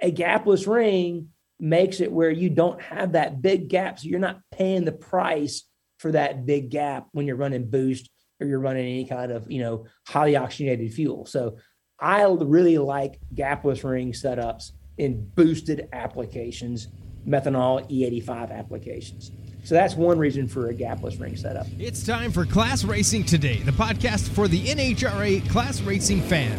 a gapless ring makes it where you don't have that big gap. So you're not paying the price for that big gap when you're running boost or you're running any kind of, you know, highly oxygenated fuel. So I really like gapless ring setups in boosted applications, methanol E85 applications. So that's one reason for a gapless ring setup. It's time for Class Racing Today, the podcast for the NHRA class racing fan.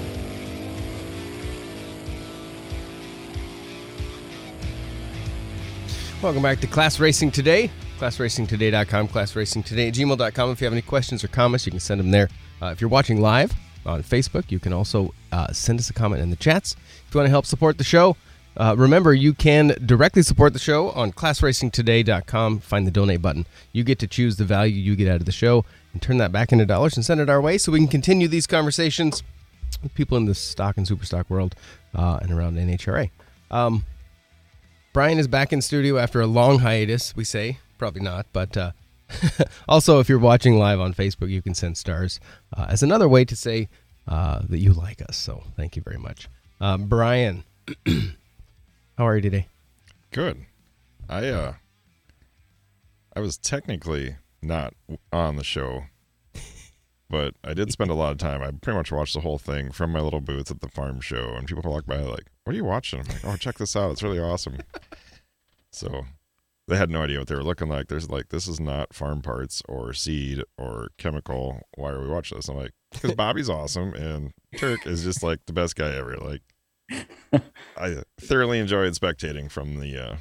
Welcome back to Class Racing Today. ClassRacingToday.com, ClassRacingToday at gmail.com. If you have any questions or comments, you can send them there. Uh, if you're watching live on Facebook, you can also uh, send us a comment in the chats. If you want to help support the show, uh, remember, you can directly support the show on classracingtoday.com. Find the donate button. You get to choose the value you get out of the show and turn that back into dollars and send it our way so we can continue these conversations with people in the stock and super stock world uh, and around NHRA. Um, Brian is back in studio after a long hiatus, we say. Probably not, but uh, also, if you're watching live on Facebook, you can send stars uh, as another way to say uh, that you like us. So thank you very much. Um, Brian, how are you today? Good. I uh I was technically not on the show, but I did spend a lot of time. I pretty much watched the whole thing from my little booth at the farm show, and people walk by like, "What are you watching?" I'm like, "Oh, check this out! It's really awesome." so they had no idea what they were looking like. There's like, this is not farm parts or seed or chemical. Why are we watching this? I'm like, because Bobby's awesome and Turk is just like the best guy ever. Like, I thoroughly enjoyed spectating from the uh,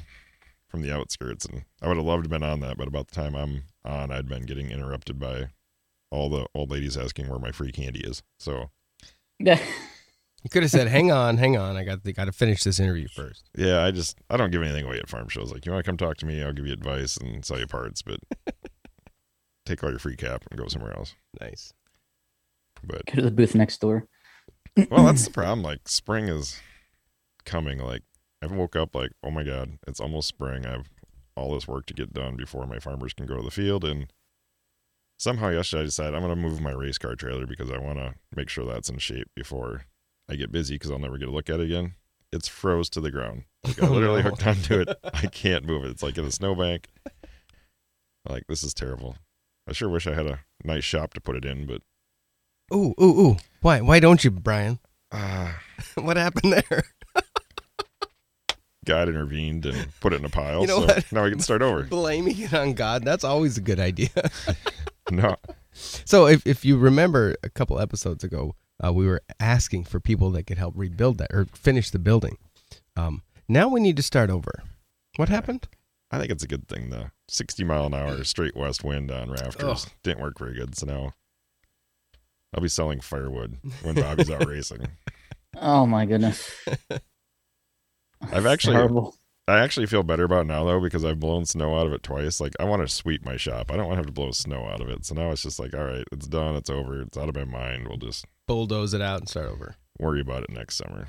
from the outskirts, and I would have loved to have been on that. But about the time I'm on, I'd been getting interrupted by all the old ladies asking where my free candy is. So you could have said, "Hang on, hang on, I got got to finish this interview first. Yeah, I just I don't give anything away at farm shows. Like, you want to come talk to me? I'll give you advice and sell you parts, but take all your free cap and go somewhere else. Nice. But Go to the booth next door. well, that's the problem. Like spring is coming. Like I woke up like, oh my god, it's almost spring. I have all this work to get done before my farmers can go to the field. And somehow yesterday I decided I'm going to move my race car trailer because I want to make sure that's in shape before I get busy because I'll never get a look at it again. It's froze to the ground. Like I literally hooked onto it. I can't move it. It's like in a snowbank. Like this is terrible. I sure wish I had a nice shop to put it in, but Ooh, ooh, ooh. Why? Why don't you, Brian? uh, what happened there? God intervened and put it in a pile. You know so what? now we can start over. Blaming it on God. That's always a good idea. No, so, if, if you remember a couple episodes ago, uh, we were asking for people that could help rebuild that or finish the building. Um, now we need to start over. What happened? I think it's a good thing. though. 60 mile an hour straight west wind on rafters Ugh. didn't work very good. So now I'll be selling firewood when Bobby's out racing. Oh my goodness. I've actually- horrible. I actually feel better about now though because I've blown snow out of it twice. Like I want to sweep my shop. I don't want to have to blow snow out of it. So now it's just like, all right, it's done. It's over. It's out of my mind. We'll just Bulldoze it out and start over. worry about it next summer.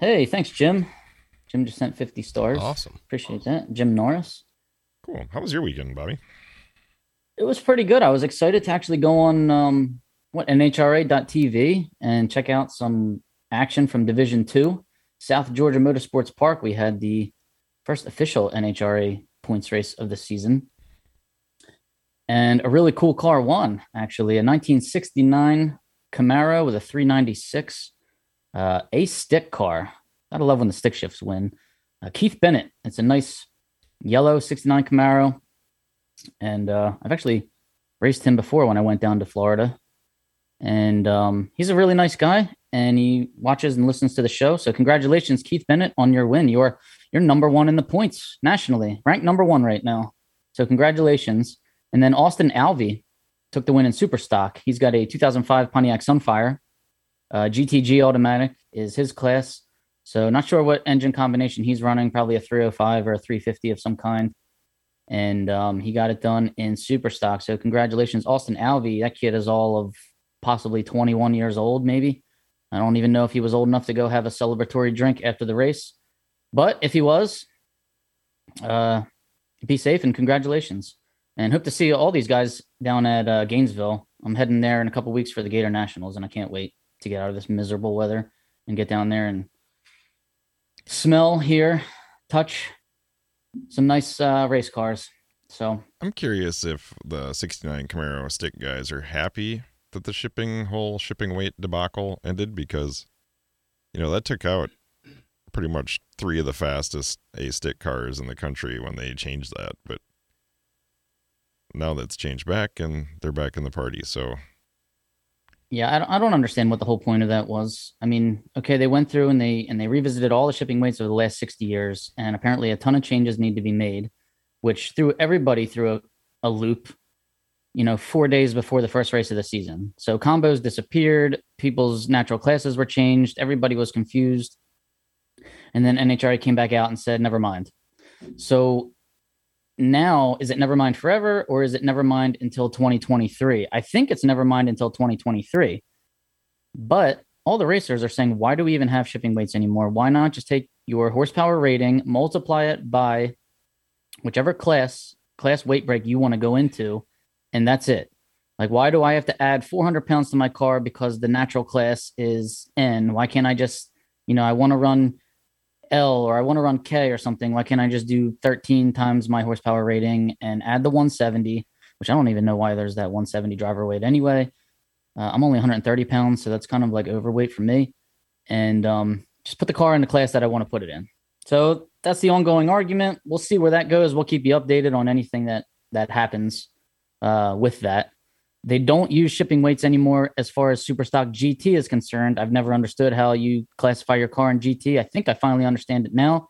Hey, thanks, Jim. Jim just sent 50 stars. Awesome. Appreciate that. Jim Norris. Cool. How was your weekend, Bobby? It was pretty good. I was excited to actually go on um, what NHRA.tv and check out some action from Division Two, South Georgia Motorsports Park. We had the first official NHRA points race of the season, and a really cool car won. Actually, a 1969 Camaro with a 396 uh, a stick car. Gotta love when the stick shifts win. Uh, Keith Bennett. It's a nice yellow 69 Camaro and uh, I've actually raced him before when I went down to Florida. And um, he's a really nice guy, and he watches and listens to the show. So congratulations, Keith Bennett, on your win. You're you're number one in the points nationally, ranked number one right now. So congratulations. And then Austin Alvey took the win in Super Stock. He's got a 2005 Pontiac Sunfire. Uh, GTG automatic is his class. So not sure what engine combination he's running. Probably a 305 or a 350 of some kind and um, he got it done in super stock. So congratulations, Austin Alvey. That kid is all of possibly 21 years old, maybe. I don't even know if he was old enough to go have a celebratory drink after the race, but if he was, uh, be safe and congratulations. And hope to see all these guys down at uh, Gainesville. I'm heading there in a couple weeks for the Gator Nationals, and I can't wait to get out of this miserable weather. and get down there and smell, hear, touch some nice uh, race cars. So I'm curious if the 69 Camaro stick guys are happy that the shipping whole shipping weight debacle ended because, you know, that took out pretty much three of the fastest A stick cars in the country when they changed that. But now that's changed back and they're back in the party. So yeah, I don't, understand what the whole point of that was. I mean, okay, they went through and they and they revisited all the shipping weights over the last 60 years, and apparently a ton of changes need to be made, which threw everybody through a, a loop. You know, four days before the first race of the season, so combos disappeared, people's natural classes were changed, everybody was confused, and then NHRA came back out and said, "Never mind." So now is it never mind forever or is it never mind until 2023 i think it's never mind until 2023 but all the racers are saying why do we even have shipping weights anymore? Why not just take your horsepower rating multiply it by whichever class class weight break you want to go into and that's it like why do i have to add 400 pounds to my car because the natural class is n why can't i just you know i want to run L or I want to run K or something, why can't I just do 13 times my horsepower rating and add the 170, which I don't even know why there's that 170 driver weight anyway. Uh, I'm only 130 pounds, so that's kind of like overweight for me. And um, just put the car in the class that I want to put it in. So that's the ongoing argument. We'll see where that goes. We'll keep you updated on anything that that happens uh, with that. They don't use shipping weights anymore as far as Superstock GT is concerned. I've never understood how you classify your car in GT. I think I finally understand it now.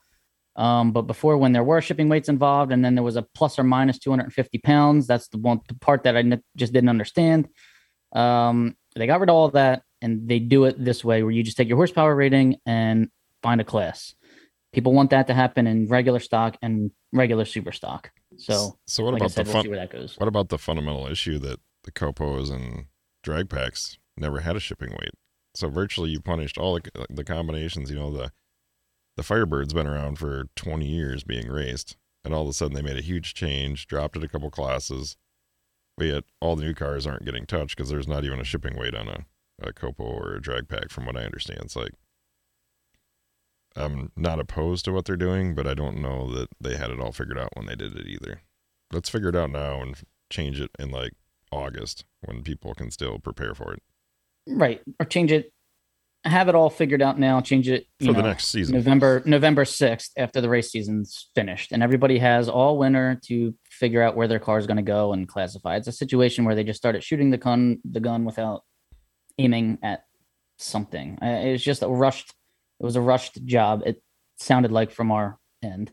Um, but before, when there were shipping weights involved, and then there was a plus or minus 250 pounds, that's the one the part that I n- just didn't understand. Um, they got rid of all that, and they do it this way, where you just take your horsepower rating and find a class. People want that to happen in regular stock and regular super stock. So, so what like about said, the we'll see where that goes. what about the fundamental issue that the copos and drag packs never had a shipping weight? So virtually you punished all the, the combinations. You know the the Firebird's been around for 20 years being raced, and all of a sudden they made a huge change, dropped it a couple classes, but yet all the new cars aren't getting touched because there's not even a shipping weight on a, a copo or a drag pack, from what I understand. It's like I'm not opposed to what they're doing, but I don't know that they had it all figured out when they did it either. Let's figure it out now and change it in like August when people can still prepare for it Right. Or change it, have it all figured out now, change it you for the next season. November November 6th after the race season's finished. And everybody has all winter to figure out where their car is going to go and classify. It's a situation where they just started shooting the gun the gun without aiming at something. It was just a rushed it was a rushed job. It sounded like from our end.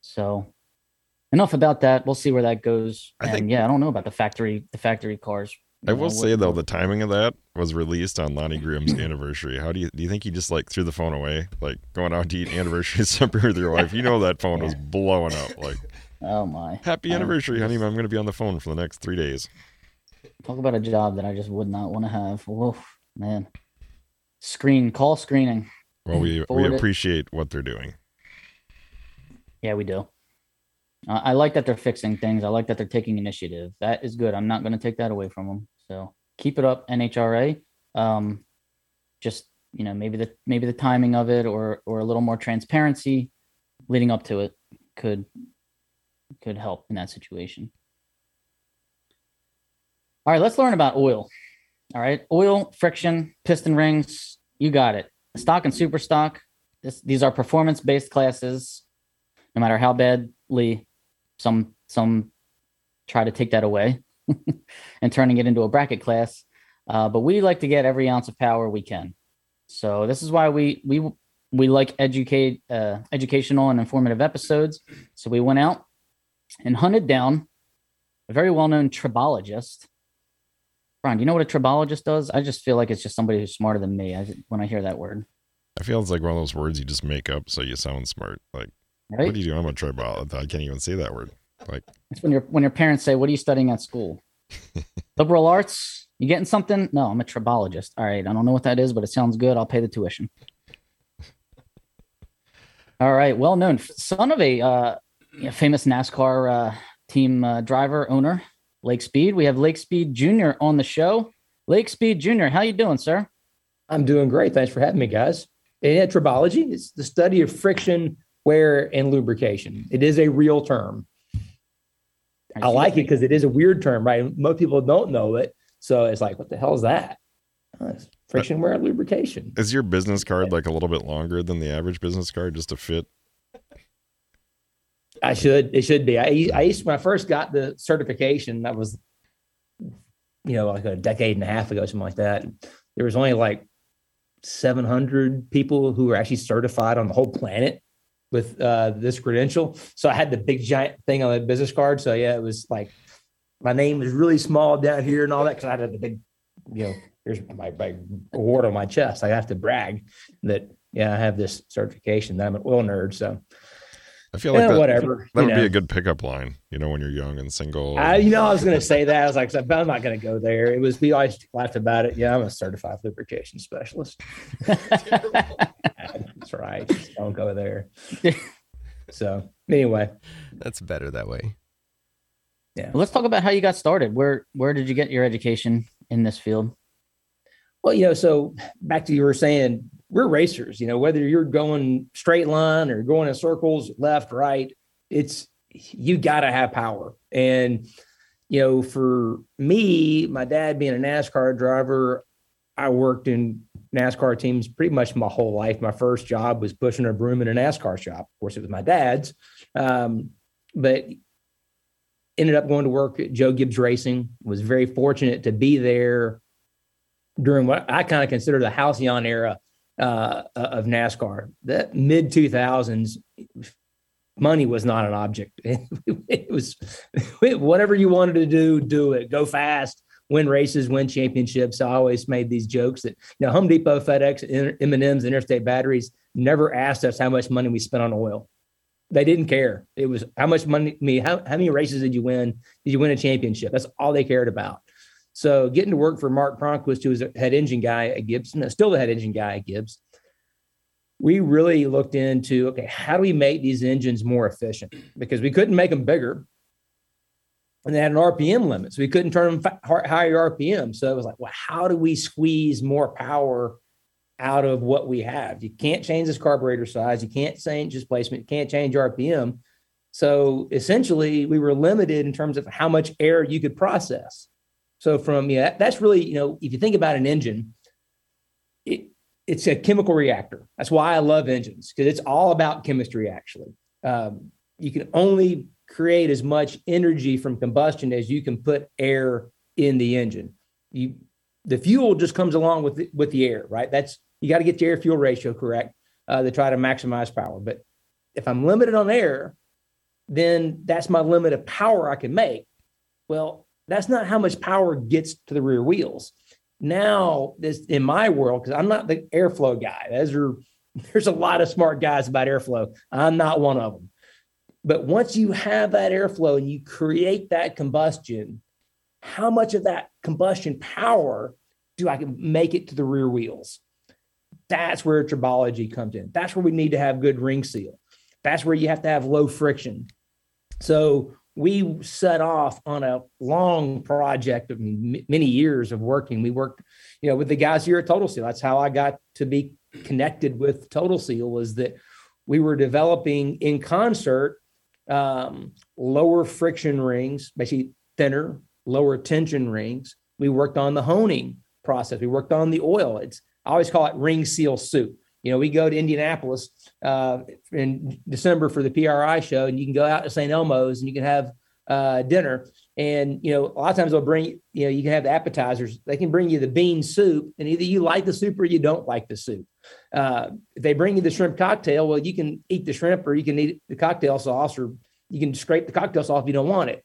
So enough about that. We'll see where that goes. I and think- yeah, I don't know about the factory the factory cars. I You know, will what- say though, the timing of that was released on Lonnie Grimm's anniversary. How do you do you think he just like threw the phone away, like going out to eat anniversary supper with your wife? You know that phone was blowing up. Like, Oh my. happy anniversary, honey! I'm going to be on the phone for the next three days. Talk about a job that I just would not want to have. Woof, man. Screen call screening. Well, we we Forward it. appreciate what they're doing. Yeah, we do. Uh, I like that they're fixing things. I like that they're taking initiative. That is good. I'm not going to take that away from them. So keep it up, NHRA. Um, just you know, maybe the maybe the timing of it, or or a little more transparency leading up to it, could could help in that situation. All right, let's learn about oil. All right, oil, friction, piston rings. You got it. Stock and super stock. This, these are performance based classes. No matter how badly some some try to take that away and turning it into a bracket class, uh, but we like to get every ounce of power we can. So this is why we we we like educate uh, educational and informative episodes. So we went out and hunted down a very well known tribologist. Do you know what a tribologist does? I just feel like it's just somebody who's smarter than me I, when I hear that word. I feel it's like one of those words you just make up so you sound smart. Like, Right? what do you do? I'm a tribologist. I can't even say that word. Like, It's when your when your parents say, "What are you studying at school?" Liberal arts. You getting something? No, I'm a tribologist. All right, I don't know what that is, but it sounds good. I'll pay the tuition. All right, well known son of a uh, famous NASCAR uh, team uh, driver owner, Lake Speed. We have Lake Speed Jr. on the show. Lake Speed Jr. How you doing, sir? I'm doing great. Thanks for having me, guys. And tribology is the study of friction, wear, and lubrication. It is a real term. I, I like it because it is a weird term, right? Most people don't know it. So it's like, what the hell is that? Oh, friction, wear, lubrication. Is your business card like a little bit longer than the average business card just to fit? I should. It should be. I, I used when I first got the certification. That was, you know, like a decade and a half ago, something like that. There was only like 700 people who were actually certified on the whole planet with uh, this credential. So I had the big giant thing on the business card. So yeah, it was like my name was really small down here and all that because I had the big, you know, here's my, my award on my chest. I have to brag that yeah, I have this certification. That I'm an oil nerd. So I feel like eh, that, whatever. That would know. be a good pickup line, you know, when you're young and single. I, you know, I was going to say that. I was like, I'm not going to go there. It was, we always laughed about it. Yeah, I'm a certified lubrication specialist. That's right. Just don't go there. So, anyway, that's better that way. Yeah. Well, let's talk about how you got started. Where Where did you get your education in this field? Well, you know, so back to you were saying we're racers, you know, whether you're going straight line or going in circles, left, right, it's you got to have power. And, you know, for me, my dad being a NASCAR driver, I worked in NASCAR teams pretty much my whole life. My first job was pushing a broom in a NASCAR shop. Of course, it was my dad's, um, but ended up going to work at Joe Gibbs Racing. Was very fortunate to be there during what I kind of consider the halcyon era uh, of NASCAR. That mid 2000s, money was not an object. it was whatever you wanted to do, do it. Go fast, win races, win championships. I always made these jokes that you know Home Depot, FedEx, M&M's, Interstate Batteries never asked us how much money we spent on oil. They didn't care. It was how much money. I mean, how, how many races did you win? Did you win a championship? That's all they cared about. So getting to work for Mark Cronquist, who was a head engine guy at Gibbs, still the head engine guy at Gibbs, we really looked into okay, how do we make these engines more efficient? Because we couldn't make them bigger, and they had an RPM limit, so we couldn't turn them higher RPM. So it was like, well, how do we squeeze more power out of what we have? You can't change this carburetor size, you can't change displacement, you can't change RPM. So essentially, we were limited in terms of how much air you could process. So from yeah, that's really you know if you think about an engine, it, it's a chemical reactor. That's why I love engines because it's all about chemistry. Actually, um, you can only create as much energy from combustion as you can put air in the engine. You the fuel just comes along with the, with the air, right? That's you got to get the air fuel ratio correct uh, to try to maximize power. But if I'm limited on air, then that's my limit of power I can make. Well, that's not how much power gets to the rear wheels. Now, this in my world, because I'm not the airflow guy. Are there's a lot of smart guys about airflow. I'm not one of them. But once you have that airflow and you create that combustion, how much of that combustion power do I make it to the rear wheels? That's where tribology comes in. That's where we need to have good ring seal. That's where you have to have low friction. So we set off on a long project of many years of working. We worked, you know, with the guys here at Total Seal. That's how I got to be connected with Total Seal. Was that we were developing in concert um, lower friction rings, basically thinner, lower tension rings. We worked on the honing process. We worked on the oil. It's I always call it ring seal soup. You know, we go to Indianapolis uh, in December for the PRI show, and you can go out to St. Elmo's and you can have uh, dinner. And you know, a lot of times they'll bring you know you can have the appetizers. They can bring you the bean soup, and either you like the soup or you don't like the soup. Uh, if they bring you the shrimp cocktail, well, you can eat the shrimp or you can eat the cocktail sauce, or you can scrape the cocktail sauce if you don't want it.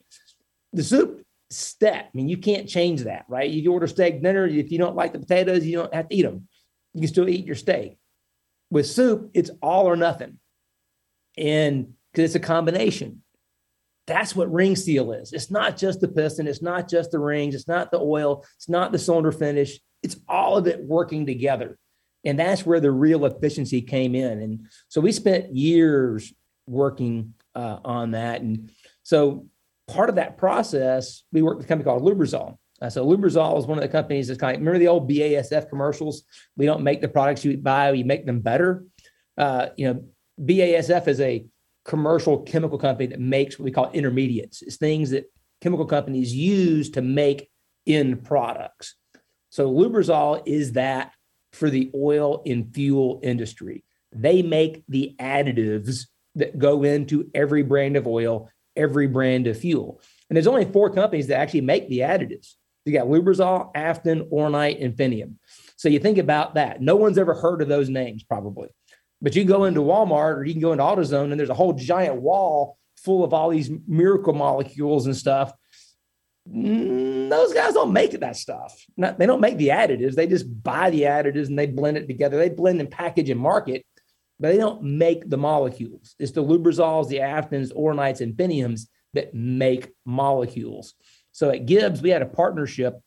The soup step. I mean, you can't change that, right? You order steak dinner. If you don't like the potatoes, you don't have to eat them. You can still eat your steak. With soup, it's all or nothing. And because it's a combination. That's what ring seal is. It's not just the piston, it's not just the rings, it's not the oil, it's not the cylinder finish. It's all of it working together. And that's where the real efficiency came in. And so we spent years working uh, on that. And so part of that process, we worked with a company called Lubrizol. Uh, so Lubrizol is one of the companies that's kind of remember the old BASF commercials. We don't make the products you buy, we make them better. Uh, you know, BASF is a commercial chemical company that makes what we call intermediates. It's things that chemical companies use to make end products. So Lubrizol is that for the oil and fuel industry. They make the additives that go into every brand of oil, every brand of fuel. And there's only four companies that actually make the additives. You got Lubrizol, Afton, Oronite, and Infineum. So you think about that. No one's ever heard of those names, probably. But you go into Walmart or you can go into AutoZone and there's a whole giant wall full of all these miracle molecules and stuff. Mm, those guys don't make that stuff. Not, they don't make the additives. They just buy the additives and they blend it together. They blend and package and market, but they don't make the molecules. It's the Lubrizols, the Aftons, Oronites, and Infineums that make molecules. So at Gibbs, we had a partnership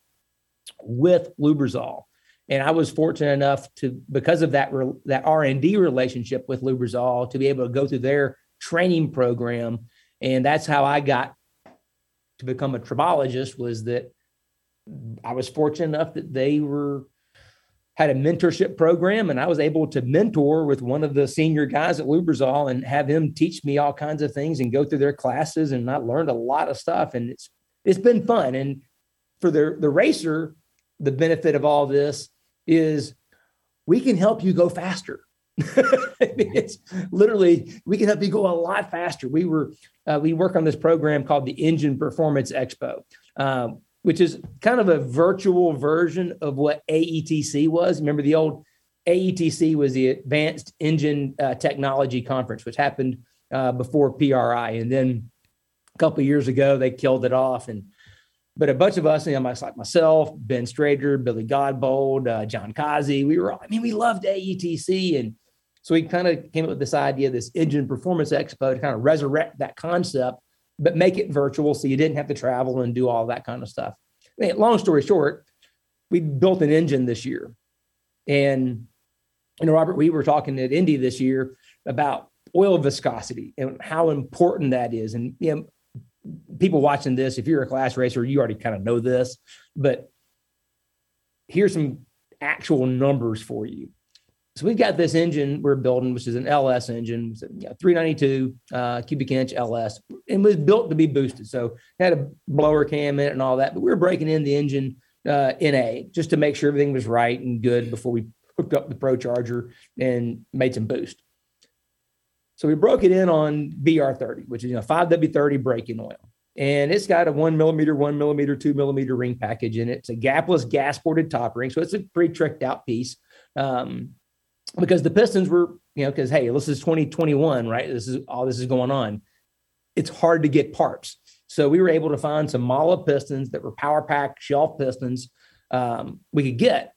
with Lubrizol. And I was fortunate enough to, because of that, that R&D relationship with Lubrizol, to be able to go through their training program. And that's how I got to become a tribologist was that I was fortunate enough that they were had a mentorship program and I was able to mentor with one of the senior guys at Lubrizol and have him teach me all kinds of things and go through their classes and I learned a lot of stuff and it's it's been fun and for the the racer the benefit of all this is we can help you go faster it's literally we can help you go a lot faster. We were uh, we work on this program called the Engine Performance Expo, um, which is kind of a virtual version of what AETC was. Remember the old AETC was the Advanced Engine uh, Technology Conference, which happened uh, before PRI, and then a couple years ago they killed it off and but a bunch of us, you know, like myself, Ben Strader, Billy Godbold, uh, John Kazi, we were, I mean, we loved AETC. And so we kind of came up with this idea, this engine performance expo to kind of resurrect that concept, but make it virtual so you didn't have to travel and do all that kind of stuff. I mean, long story short, we built an engine this year. And, you know, Robert, we were talking at Indy this year about oil viscosity and how important that is. And, you know, people watching this, if you're a class racer, you already kind of know this, but here's some actual numbers for you. So we've got this engine we're building, which is an LS engine, you know, 392 uh, cubic inch LS, and was built to be boosted. So had a blower cam in it and all that, but we were breaking in the engine uh, NA just to make sure everything was right and good before we hooked up the ProCharger and made some boost. So we broke it in on BR30, which is you know 5W30 braking oil. And it's got a one millimeter, one millimeter, two millimeter ring package in it. It's a gapless gas ported top ring. So it's a pretty tricked out piece. Um, because the Pistons were, you know, because hey, this is 2021, right? This is all this is going on. It's hard to get parts. So we were able to find some Mahle pistons that were power pack shelf pistons um, we could get.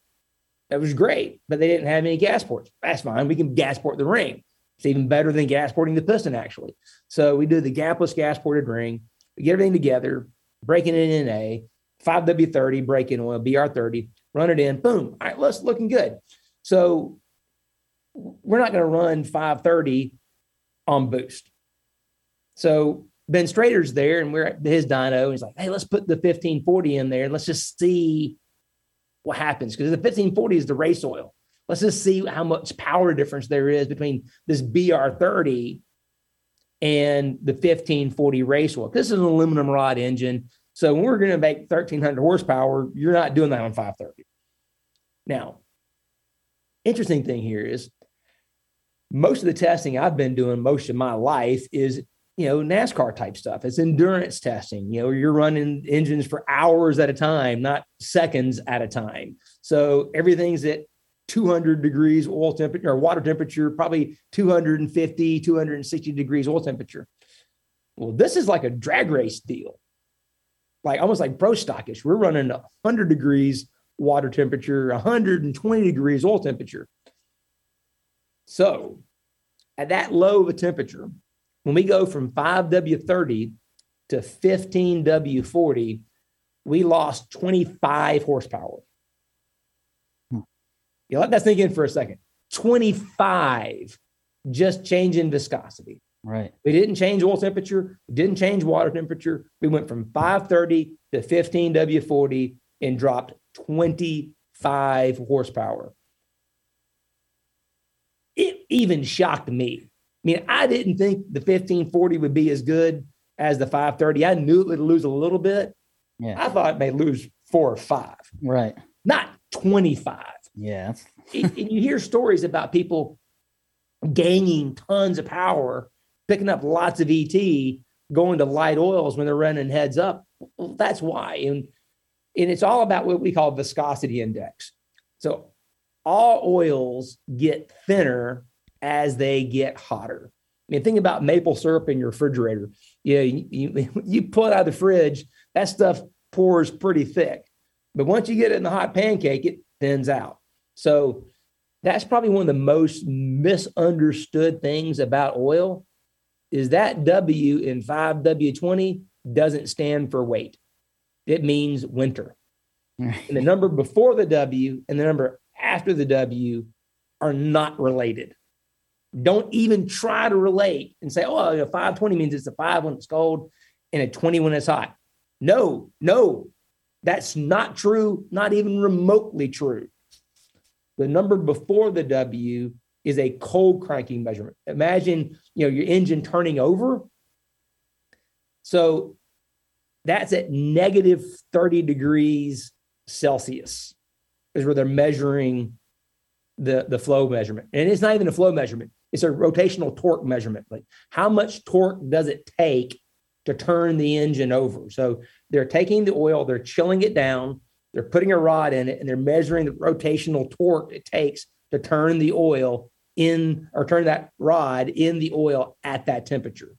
That was great, but they didn't have any gas ports. That's fine. We can gas port the ring. It's even better than gas porting the piston, actually. So we do the gapless gas ported ring, we get everything together, breaking it in A, 5W30, break in oil, BR30, run it in, boom. All right, let's looking good. So we're not going to run 530 on boost. So Ben Strader's there and we're at his dyno. he's like, hey, let's put the 1540 in there and let's just see what happens. Because the 1540 is the race oil. Let's just see how much power difference there is between this BR30 and the 1540 race oil. This is an aluminum rod engine. So when we're going to make 1300 horsepower, you're not doing that on 530. Now, interesting thing here is most of the testing I've been doing most of my life is you know NASCAR type stuff. It's endurance testing. You know, you're running engines for hours at a time, not seconds at a time. So everything's at 200 degrees oil temperature or water temperature, probably 250, 260 degrees oil temperature. Well, this is like a drag race deal, like almost like pro stockish. We're running 100 degrees water temperature, 120 degrees oil temperature. So at that low of a temperature, when we go from 5W30 to 15W40, we lost 25 horsepower. You let that sink in for a second. 25 just change in viscosity. Right. We didn't change oil temperature. We didn't change water temperature. We went from 530 to 15 W40 and dropped 25 horsepower. It even shocked me. I mean, I didn't think the 1540 would be as good as the 530. I knew it would lose a little bit. Yeah. I thought it may lose four or five, Right. not 25. Yeah. And you hear stories about people gaining tons of power, picking up lots of ET, going to light oils when they're running heads up. Well, that's why. And, and it's all about what we call viscosity index. So all oils get thinner as they get hotter. I mean, think about maple syrup in your refrigerator. Yeah, you, you, you pull it out of the fridge, that stuff pours pretty thick. But once you get it in the hot pancake, it thins out. So that's probably one of the most misunderstood things about oil is that W in 5W20 doesn't stand for weight. It means winter. And the number before the W and the number after the W are not related. Don't even try to relate and say, oh, you know, 520 means it's a five when it's cold and a 20 when it's hot. No, no, that's not true, not even remotely true. The number before the W is a cold cranking measurement. Imagine, you know, your engine turning over. So that's at negative 30 degrees Celsius is where they're measuring the, the flow measurement. And it's not even a flow measurement, it's a rotational torque measurement. Like how much torque does it take to turn the engine over? So they're taking the oil, they're chilling it down, they're putting a rod in it, and they're measuring the rotational torque it takes to turn the oil in or turn that rod in the oil at that temperature.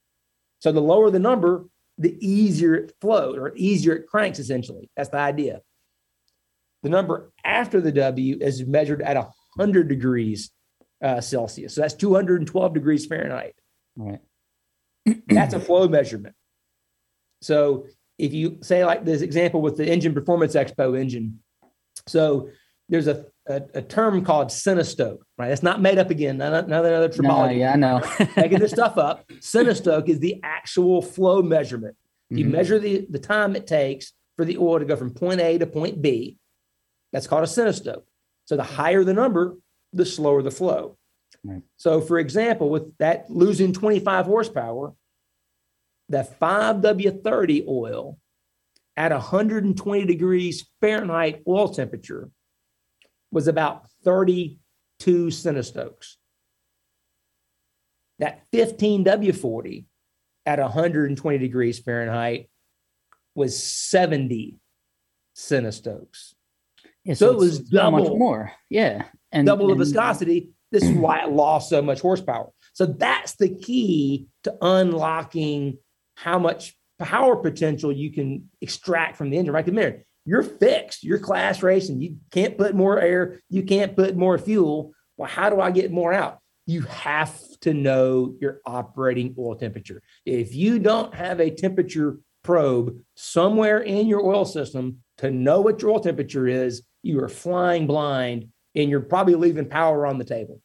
So the lower the number, the easier it flows or easier it cranks, essentially. That's the idea. The number after the W is measured at 100 degrees uh, Celsius. So that's 212 degrees Fahrenheit. right. That's a flow measurement. So if you say like this example with the Engine Performance Expo engine, so there's a, a, a term called Centistoke, right? It's not made up again. another another other No, yeah, I know. Making this stuff up. Centistoke is the actual flow measurement. You Mhm. measure the, the time it takes for the oil to go from point A to point B. That's called a centistoke. So the higher the number, the slower the flow. Right. So, for example, with that losing 25 horsepower, the 5W30 oil at 120 degrees Fahrenheit oil temperature was about 32 centistokes. That 15W40 at 120 degrees Fahrenheit was 70 centistokes. Yeah, So it was so double. more. Yeah. And double the viscosity. This is why it lost so much horsepower. So that's the key to unlocking how much power potential you can extract from the engine. Right there, you're fixed. You're class racing. You can't put more air. You can't put more fuel. Well, how do I get more out? You have to know your operating oil temperature. If you don't have a temperature probe somewhere in your oil system to know what your oil temperature is, you are flying blind and you're probably leaving power on the table.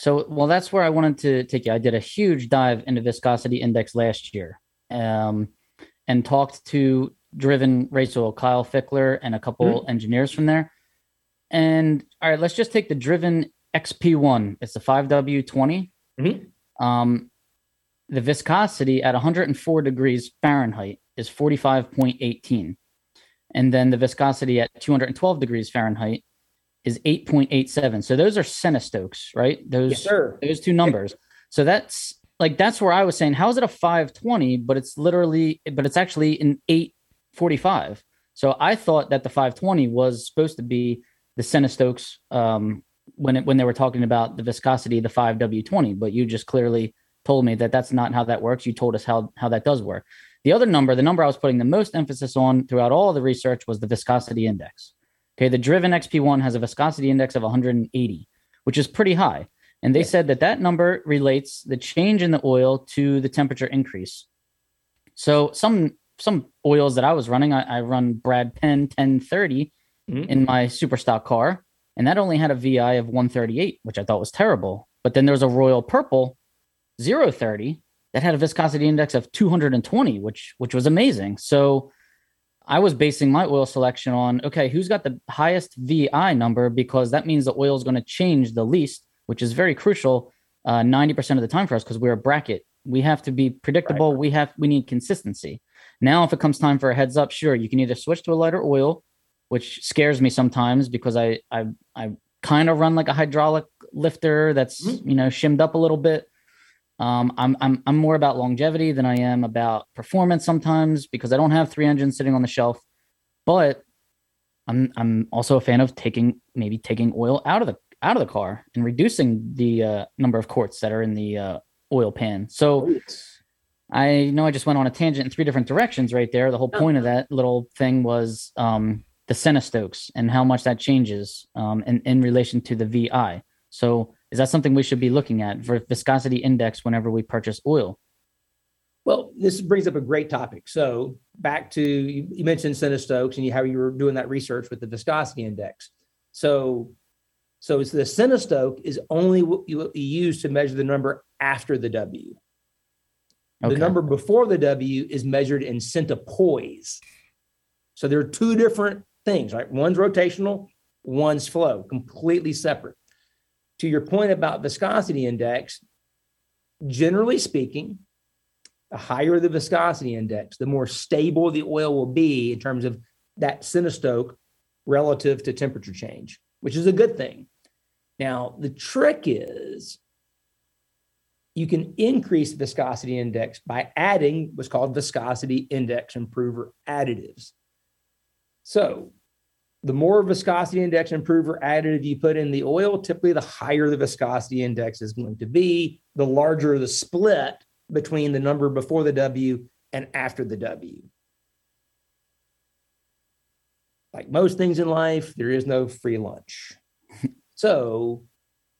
So, well, that's where I wanted to take you. I did a huge dive into viscosity index last year, um, and talked to Driven Race Oil, Kyle Fickler, and a couple engineers from there. And all right, let's just take the Driven XP1. It's the 5W20. Mhm. Um, the viscosity at 104 degrees Fahrenheit is 45.18, and then the viscosity at 212 degrees Fahrenheit is 8.87. So those are centistokes, right? Those Yes, those two numbers. So that's like that's where I was saying, how is it a 520, but it's literally, but it's actually an 845. So I thought that the 520 was supposed to be the centistokes um, when it when they were talking about the viscosity of the 5W20, but you just clearly told me that that's not how that works. You told us how how that does work. The other number, the number I was putting the most emphasis on throughout all the research was the viscosity index. Okay, the Driven XP1 has a viscosity index of 180, which is pretty high. And they said that that number relates the change in the oil to the temperature increase. So some some oils that I was running, I, I run Brad Penn 1030 Mhm. in my super stock car, and that only had a VI of 138, which I thought was terrible. But then there was a Royal Purple 030 that had a viscosity index of 220, which which was amazing. So I was basing my oil selection on okay, who's got the highest VI number because that means the oil is going to change the least, which is very crucial uh, 90% of the time for us because we're a bracket. We have to be predictable. Right. We have we need consistency. Now, if it comes time for a heads up, sure, you can either switch to a lighter oil, which scares me sometimes because I I I kind of run like a hydraulic lifter that's mm-hmm. you know shimmed up a little bit. Um, I'm I'm I'm more about longevity than I am about performance sometimes because I don't have three engines sitting on the shelf. But I'm I'm also a fan of taking maybe taking oil out of the out of the car and reducing the uh, number of quarts that are in the uh, oil pan. So I know I just went on a tangent in three different directions right there. The whole point of that little thing was um, the centistokes and how much that changes um, in, in relation to the VI. So is that something we should be looking at for viscosity index whenever we purchase oil? Well, this brings up a great topic. So back to you, mentioned centistokes and you, how you were doing that research with the viscosity index. So so it's the Centistoke is only what you use to measure the number after the W. Okay. The number before the W is measured in centipoise. So there are two different things, right? One's rotational, one's flow, completely separate. To your point about viscosity index, generally speaking, the higher the viscosity index, the more stable the oil will be in terms of that centistoke relative to temperature change, which is a good thing. Now, the trick is you can increase viscosity index by adding what's called viscosity index improver additives. So, the more viscosity index improver additive you put in the oil, typically the higher the viscosity index is going to be, the larger the split between the number before the W and after the W. Like most things in life, there is no free lunch. So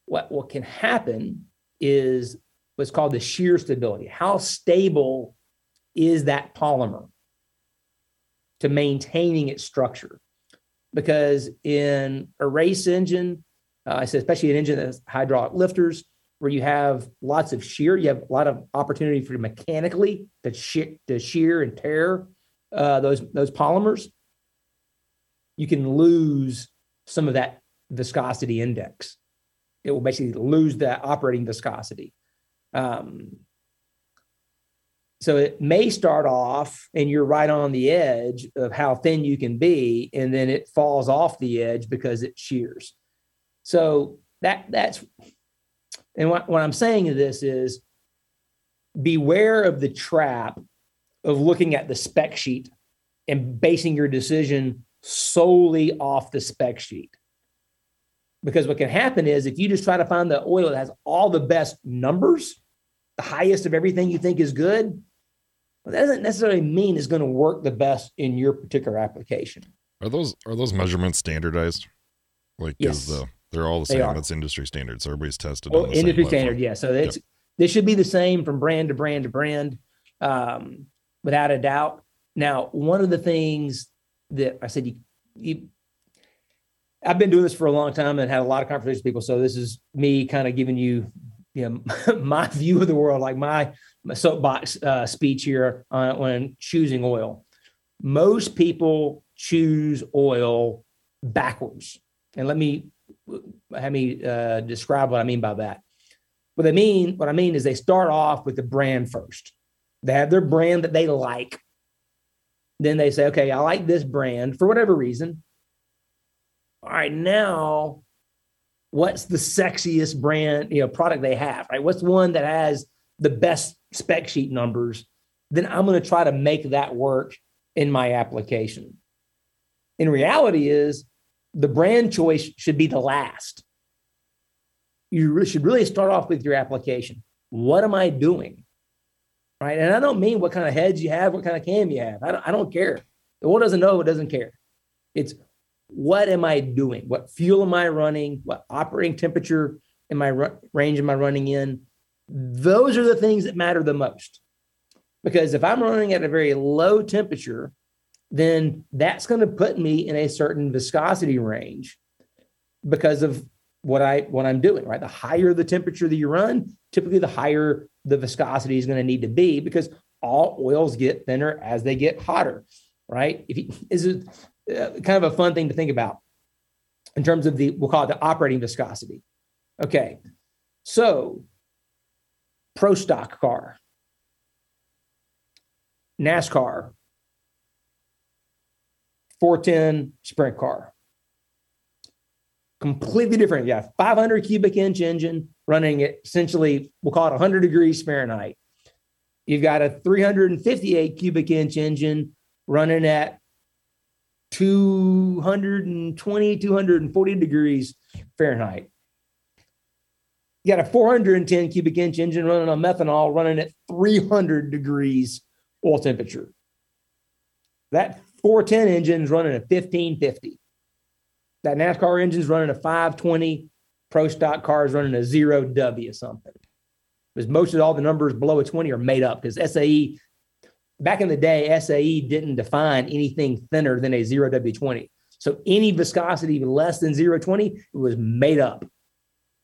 what, what can happen is what's called the shear stability. How stable is that polymer to maintaining its structure? Because in a race engine, uh, especially an engine that has hydraulic lifters, where you have lots of shear, you have a lot of opportunity for mechanically to shear, to shear and tear uh, those those polymers. You can lose some of that viscosity index. It will basically lose that operating viscosity. Um, so it may start off and you're right on the edge of how thin you can be, and then it falls off the edge because it shears. So that that's and what, what I'm saying to this is beware of the trap of looking at the spec sheet and basing your decision solely off the spec sheet. Because what can happen is if you just try to find the oil that has all the best numbers, the highest of everything you think is good, well, that doesn't necessarily mean it's going to work the best in your particular application. Are those are those measurements standardized? Like yes. is the they're all the same. That's industry standard. So everybody's tested. Oh, industry standard, yeah. So it's yep. this should be the same from brand to brand to brand, um, without a doubt. Now, one of the things that I said you, you I've been doing this for a long time and had a lot of conversations with people. So this is me kind of giving you, you know, my view of the world, like my soapbox uh, speech here on, when choosing oil. Most people choose oil backwards, and let me have me uh, describe what I mean by that. What I mean, what I mean is they start off with the brand first. They have their brand that they like. Then they say, okay, I like this brand for whatever reason all right, now what's the sexiest brand, you know, product they have, right? What's one that has the best spec sheet numbers? Then I'm going to try to make that work in my application. In reality is the brand choice should be the last. You should really start off with your application. What am I doing? Right. And I don't mean what kind of heads you have, what kind of cam you have. I don't, I don't care. The world doesn't know, it doesn't care. It's what am I doing? What fuel am I running? What operating temperature am I range am I running in? Those are the things that matter the most. Because if I'm running at a very low temperature, then that's going to put me in a certain viscosity range because of what I what I'm doing, right? The higher the temperature that you run, typically the higher the viscosity is going to need to be because all oils get thinner as they get hotter. right? If you, is it uh, kind of a fun thing to think about in terms of the we'll call it the operating viscosity. Okay, so pro stock car, NASCAR, 410 sprint car. Completely different. Yeah, 500 cubic inch engine running at essentially, we'll call it 100 degrees Fahrenheit. You've got a 358 cubic inch engine running at 220, 240 degrees Fahrenheit. You got a 410 cubic inch engine running on methanol, running at 300 degrees oil temperature. That 410 engine is running a 1550. That NASCAR engine is running a 520. Pro stock cars running a zero W something. Because most of all the numbers below a 20 are made up because SAE, back in the day, SAE didn't define anything thinner than a zero W20. So any viscosity less than 020, was made up.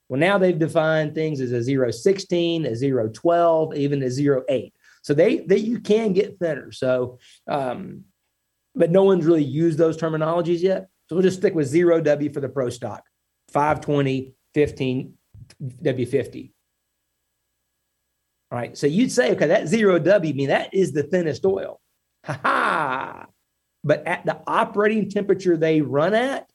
Well, now they've defined things as a 016, a 012, even a 08. So they, they you can get thinner. So um, but no one's really used those terminologies yet. So we'll just stick with zero W for the pro stock, 520, 15, W50. All right. So you'd say, okay, that zero W, I mean, that is the thinnest oil. Ha ha. But at the operating temperature they run at,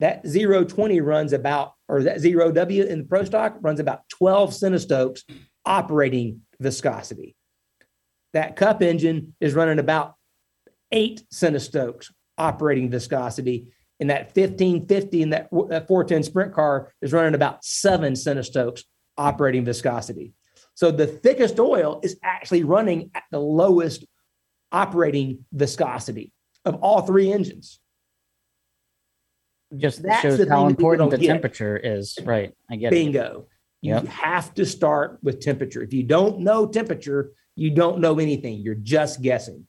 that 020 runs about, or that zero W in the pro stock runs about 12 centistokes operating viscosity. That cup engine is running about eight centistokes operating viscosity. And that 1550 and that, that 410 sprint car is running about seven centistokes operating viscosity. So the thickest oil is actually running at the lowest operating viscosity of all three engines. Just That's shows how important the temperature is. Right. I get Bingo. it. Bingo. You yep. have to start with temperature. If you don't know temperature, you don't know anything. You're just guessing.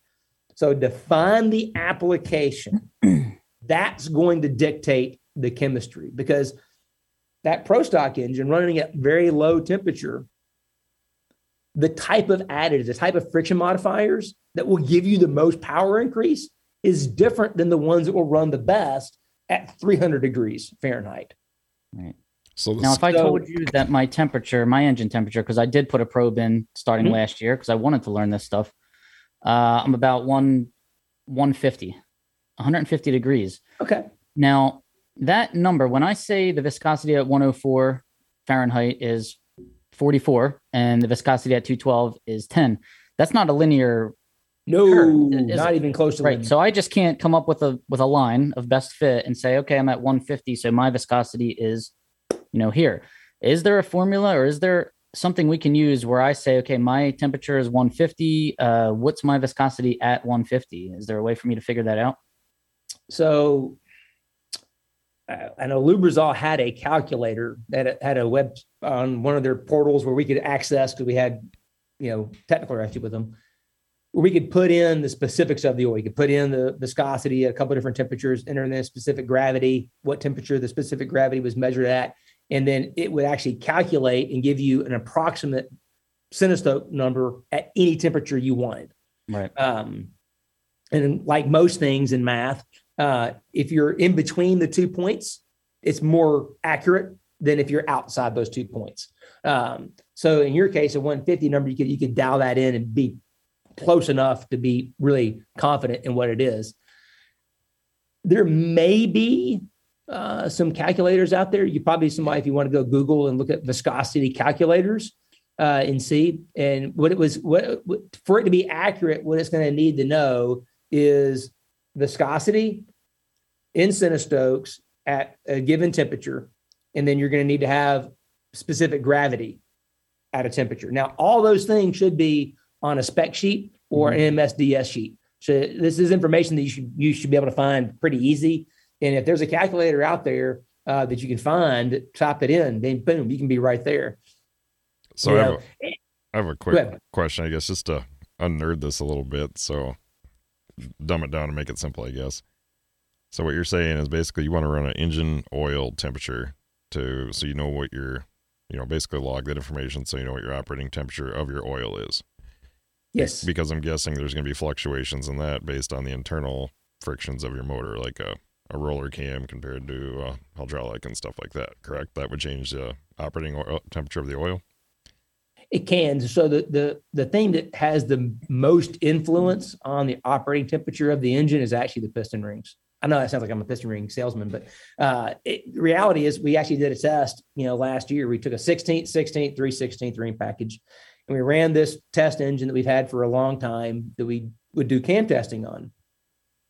So define the application. That's going to dictate the chemistry because that pro stock engine running at very low temperature, the type of additives, the type of friction modifiers that will give you the most power increase is different than the ones that will run the best at 300 degrees Fahrenheit. Right. So now, if I told you that my temperature, my engine temperature, because I did put a probe in starting mm-hmm. last year because I wanted to learn this stuff, uh, I'm about one 150, 150 degrees. Okay. Now that number, when I say the viscosity at 104 Fahrenheit is 44 and the viscosity at 212 is 10, that's not a linear. No, not even close to right. Linear. So I just can't come up with a with a line of best fit and say, okay, I'm at 150, so my viscosity is, you know, here. Is there a formula or is there something we can use where I say, okay, my temperature is 150. Uh, what's my viscosity at 150? Is there a way for me to figure that out? So uh, I know Lubrizol had a calculator that had a web on one of their portals where we could access because we had, you know, technical relationship with them, where we could put in the specifics of the oil. We could put in the viscosity at a couple of different temperatures, enter in the specific gravity, what temperature the specific gravity was measured at, and then it would actually calculate and give you an approximate centistoke number at any temperature you wanted. Right. Um, and like most things in math, uh, if you're in between the two points, it's more accurate than if you're outside those two points. Um, so in your case, a 150 number, you could you could dial that in and be close enough to be really confident in what it is. There may be uh, some calculators out there. You probably somebody if you want to go Google and look at viscosity calculators uh, and see. And what it was, what, for it to be accurate, what it's going to need to know is viscosity in centistokes at a given temperature, and then you're going to need to have specific gravity at a temperature. Now, all those things should be on a spec sheet or mm-hmm. an MSDS sheet. So this is information that you should you should be able to find pretty easy. And if there's a calculator out there uh, that you can find, type it in, then boom, you can be right there. So I have, a, I have, a quick question, I guess, just to unnerd this a little bit. So dumb it down and make it simple, I guess. So what you're saying is basically you want to run an engine oil temperature to so you know what your you know basically log that information so you know what your operating temperature of your oil is. Yes. Because I'm guessing there's going to be fluctuations in that based on the internal frictions of your motor, like a, a roller cam compared to uh, hydraulic and stuff like that. Correct? That would change the operating oil, temperature of the oil. It can. So the the the thing that has the most influence on the operating temperature of the engine is actually the piston rings. I know that sounds like I'm a piston ring salesman, but uh, it, reality is we actually did a test. You know, last year we took a 16th, 16th, 3 16th ring package, and we ran this test engine that we've had for a long time that we would do cam testing on.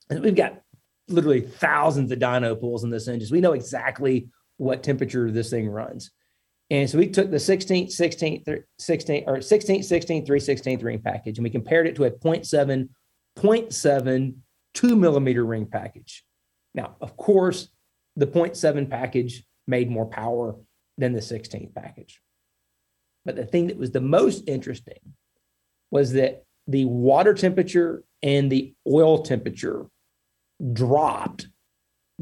And we've got literally thousands of dyno pools in this engine. So we know exactly what temperature this thing runs. And so we took the 16th, 16th, 16th, or 16th, 16th, 3 16th ring package, and we compared it to a 0.7, 0.7 two millimeter ring package. Now, of course, the 0.7 package made more power than the 16th package. But the thing that was the most interesting was that the water temperature and the oil temperature dropped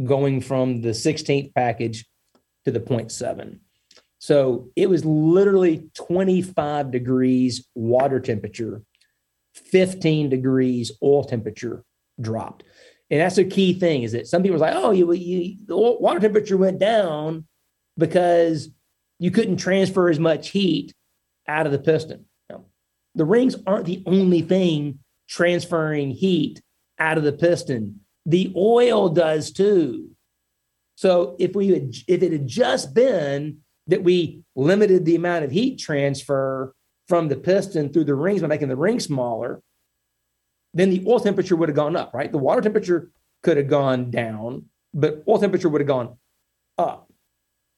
going from the 16th package to the 0.7. So it was literally 25 degrees water temperature, 15 degrees oil temperature dropped. And that's a key thing is that some people are like, oh, you, you, the water temperature went down because you couldn't transfer as much heat out of the piston. No. The rings aren't the only thing transferring heat out of the piston. The oil does too. So if we had, if it had just been that we limited the amount of heat transfer from the piston through the rings by making the ring smaller, then the oil temperature would have gone up, right? The water temperature could have gone down, but oil temperature would have gone up.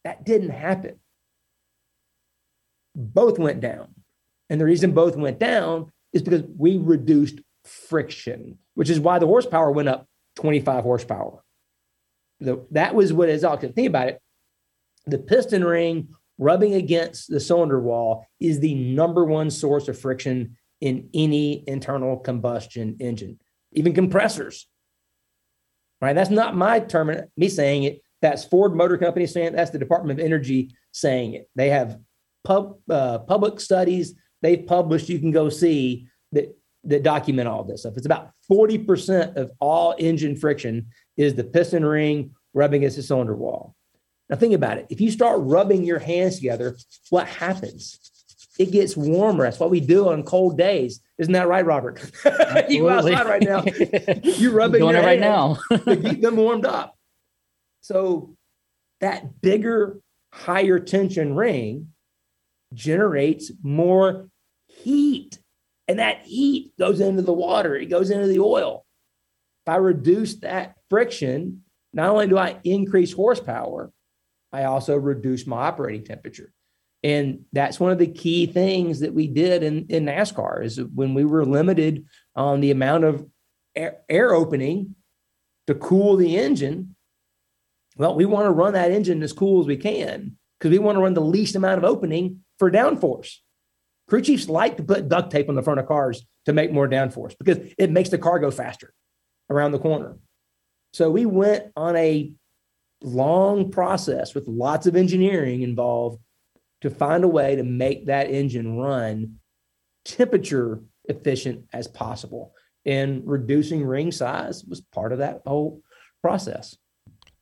That didn't happen. Both went down. And the reason both went down is because we reduced friction, which is why the horsepower went up 25 horsepower. The, that was what is all. Think about it. The piston ring rubbing against the cylinder wall is the number one source of friction in any internal combustion engine, even compressors. Right? That's not my term, me saying it. That's Ford Motor Company saying it. That's the Department of Energy saying it. They have pub, uh, public studies they've published. You can go see that that document all this stuff. It's about 40% of all engine friction is the piston ring rubbing against the cylinder wall. Now think about it. If you start rubbing your hands together, what happens? it gets warmer. That's what we do on cold days. Isn't that right, Robert? you go outside right now. You're rubbing it right now to keep them warmed up. So that bigger, higher tension ring generates more heat. And that heat goes into the water, it goes into the oil. If I reduce that friction, not only do I increase horsepower, I also reduce my operating temperature. And that's one of the key things that we did in, in NASCAR is when we were limited on the amount of air, air opening to cool the engine. Well, we want to run that engine as cool as we can because we want to run the least amount of opening for downforce. Crew chiefs like to put duct tape on the front of cars to make more downforce because it makes the car go faster around the corner. So we went on a long process with lots of engineering involved to find a way to make that engine run temperature efficient as possible. And reducing ring size was part of that whole process.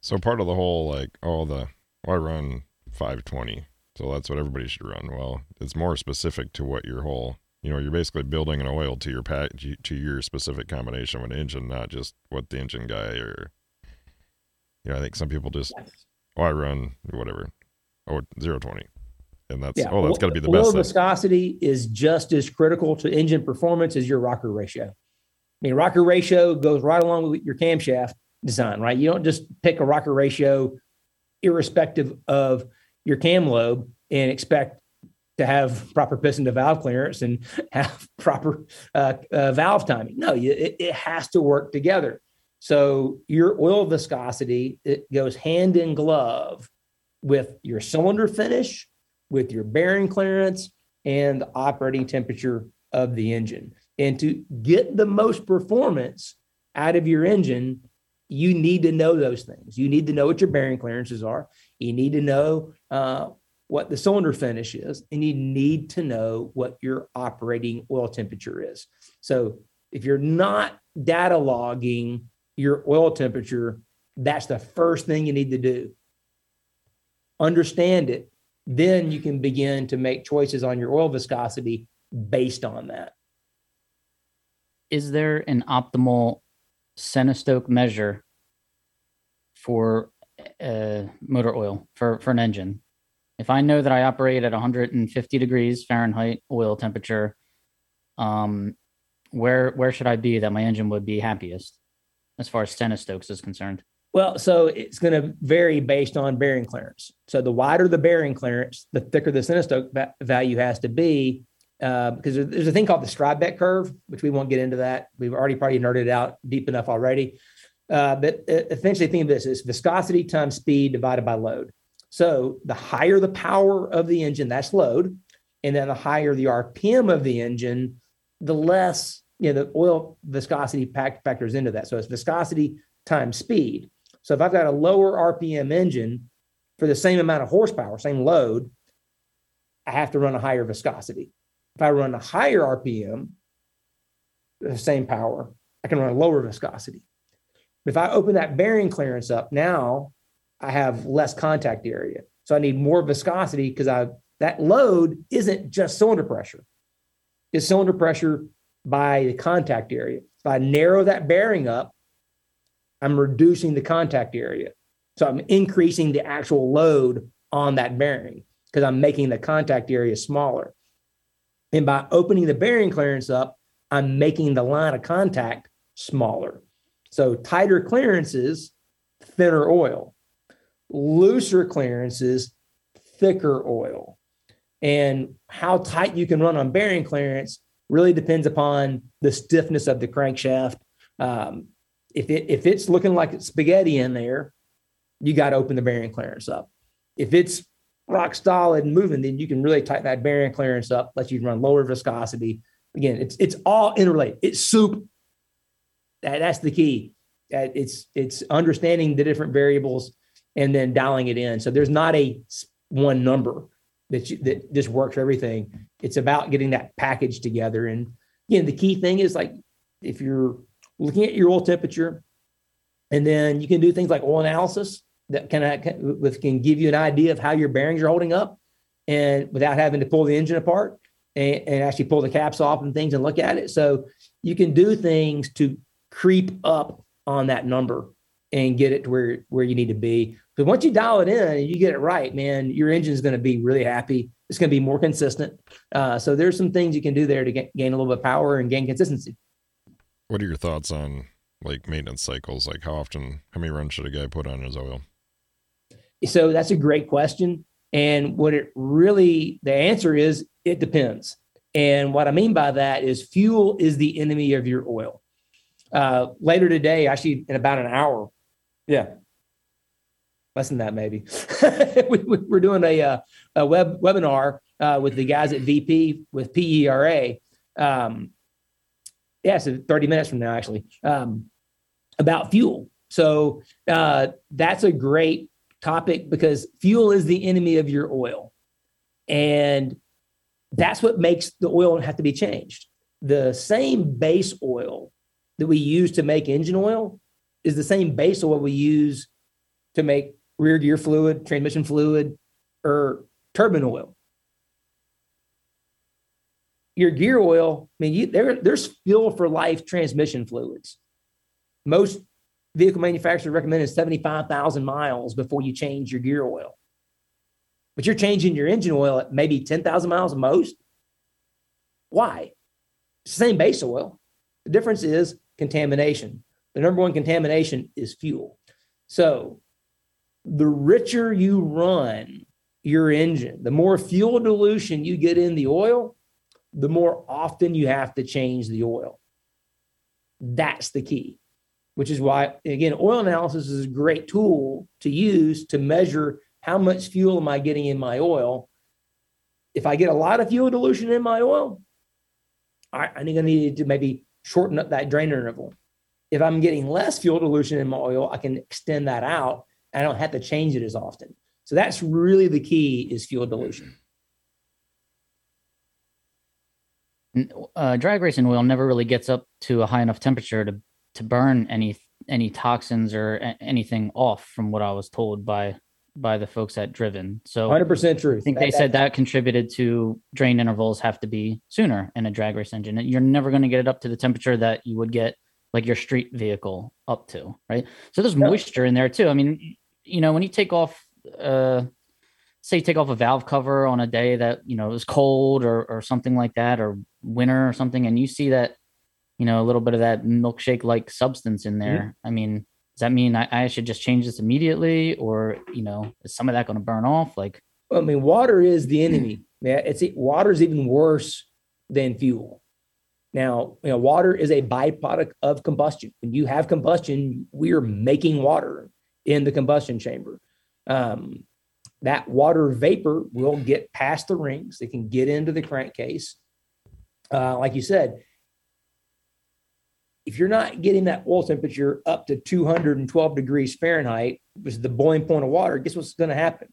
So part of the whole like, all the I run 520, so that's what everybody should run. Well, it's more specific to what your whole, you know, you're basically building an oil to your pack to your specific combination of an engine, not just what the engine guy or, you know, I think some people just, oh, I run whatever, oh, 020 and that's yeah. oh that's got to be the oil best. viscosity is just as critical to engine performance as your rocker ratio. I mean, rocker ratio goes right along with your camshaft design, right? You don't just pick a rocker ratio irrespective of your cam lobe and expect to have proper piston to valve clearance and have proper uh, uh, valve timing. No, you, it, it has to work together. So your oil viscosity it goes hand in glove with your cylinder finish with your bearing clearance and the operating temperature of the engine. And to get the most performance out of your engine, you need to know those things. You need to know what your bearing clearances are. You need to know uh, what the cylinder finish is, and you need to know what your operating oil temperature is. So if you're not data logging your oil temperature, that's the first thing you need to do. Understand it. Then you can begin to make choices on your oil viscosity based on that. Is there an optimal Centistoke measure for uh, motor oil for, for an engine? If I know that I operate at 150 degrees Fahrenheit oil temperature, um, where where should I be that my engine would be happiest as far as Centistokes is concerned? Well, so it's going to vary based on bearing clearance. So the wider the bearing clearance, the thicker the Centistoke va- value has to be. Uh, because there's a thing called the Stribeck curve, which we won't get into that. We've already probably nerded out deep enough already. Uh, but uh, essentially, think of this as viscosity times speed divided by load. So the higher the power of the engine, that's load, and then the higher the RPM of the engine, the less you know the oil viscosity factors into that. So it's viscosity times speed. So if I've got a lower RPM engine for the same amount of horsepower, same load, I have to run a higher viscosity. If I run a higher RPM, the same power, I can run a lower viscosity. If I open that bearing clearance up, now I have less contact area. So I need more viscosity because I that load isn't just cylinder pressure. It's cylinder pressure by the contact area. If I narrow that bearing up, I'm reducing the contact area. So I'm increasing the actual load on that bearing because I'm making the contact area smaller. And by opening the bearing clearance up, I'm making the line of contact smaller. So tighter clearances, thinner oil. Looser clearances, thicker oil. And how tight you can run on bearing clearance really depends upon the stiffness of the crankshaft. Um, if it if it's looking like it's spaghetti in there, you got to open the bearing clearance up. If it's rock solid and moving, then you can really tighten that bearing clearance up, let you run lower viscosity. Again, it's it's all interrelated. It's soup. That, that's the key. It's it's understanding the different variables and then dialing it in. So there's not a one number that you, that just works for everything. It's about getting that package together. And again, the key thing is like if you're looking at your oil temperature, and then you can do things like oil analysis that can, can can give you an idea of how your bearings are holding up, and without having to pull the engine apart and, and actually pull the caps off and things and look at it. So you can do things to creep up on that number and get it to where where you need to be. But once you dial it in and you get it right, man, your engine is going to be really happy. It's going to be more consistent. Uh, so there's some things you can do there to get, gain a little bit of power and gain consistency. What are your thoughts on like maintenance cycles? Like how often, how many runs should a guy put on his oil? So that's a great question. And what it really, the answer is it depends. And what I mean by that is fuel is the enemy of your oil. Uh, later today, actually in about an hour, yeah, less than that maybe. we, are doing a, uh, a web webinar uh, with the guys at VP with PERA. Um, yeah, so 30 minutes from now, actually, um, about fuel. So uh, that's a great topic because fuel is the enemy of your oil. And that's what makes the oil have to be changed. The same base oil that we use to make engine oil is the same base oil we use to make rear gear fluid, transmission fluid, or turbine oil. Your gear oil, I mean, you, there, there's fuel for life transmission fluids. Most vehicle manufacturers recommend 75,000 miles before you change your gear oil. But you're changing your engine oil at maybe 10,000 miles most. Why? It's the same base oil. The difference is contamination. The number one contamination is fuel. So the richer you run your engine, the more fuel dilution you get in the oil, the more often you have to change the oil. That's the key, which is why, again, oil analysis is a great tool to use to measure how much fuel am I getting in my oil. If I get a lot of fuel dilution in my oil, I, think I need to maybe shorten up that drain interval. If I'm getting less fuel dilution in my oil, I can extend that out I don't have to change it as often. So that's really the key is fuel dilution. Uh, drag racing oil never really gets up to a high enough temperature to to burn any any toxins or a- anything off, from what I was told by by the folks at Driven. So 100% true. I think they said that contributed to drain intervals have to be sooner in a drag race engine. You're never going to get it up to the temperature that you would get like your street vehicle up to, right? So there's No. moisture in there too. I mean, you know, when you take off, uh, say, you take off a valve cover on a day that you know is cold or or something like that, or winter or something, and you see that, you know, a little bit of that milkshake like substance in there. I mean, does that mean I, I should just change this immediately, or you know, is some of that going to burn off? Like, I mean, water is the enemy. Yeah, it's water is even worse than fuel. Now, you know, water is a byproduct of combustion. When you have combustion, we are making water in the combustion chamber. Um, that water vapor will get past the rings. It can get into the crankcase. Uh, like you said, if you're not getting that oil temperature up to 212 degrees Fahrenheit, which is the boiling point of water, guess what's going to happen?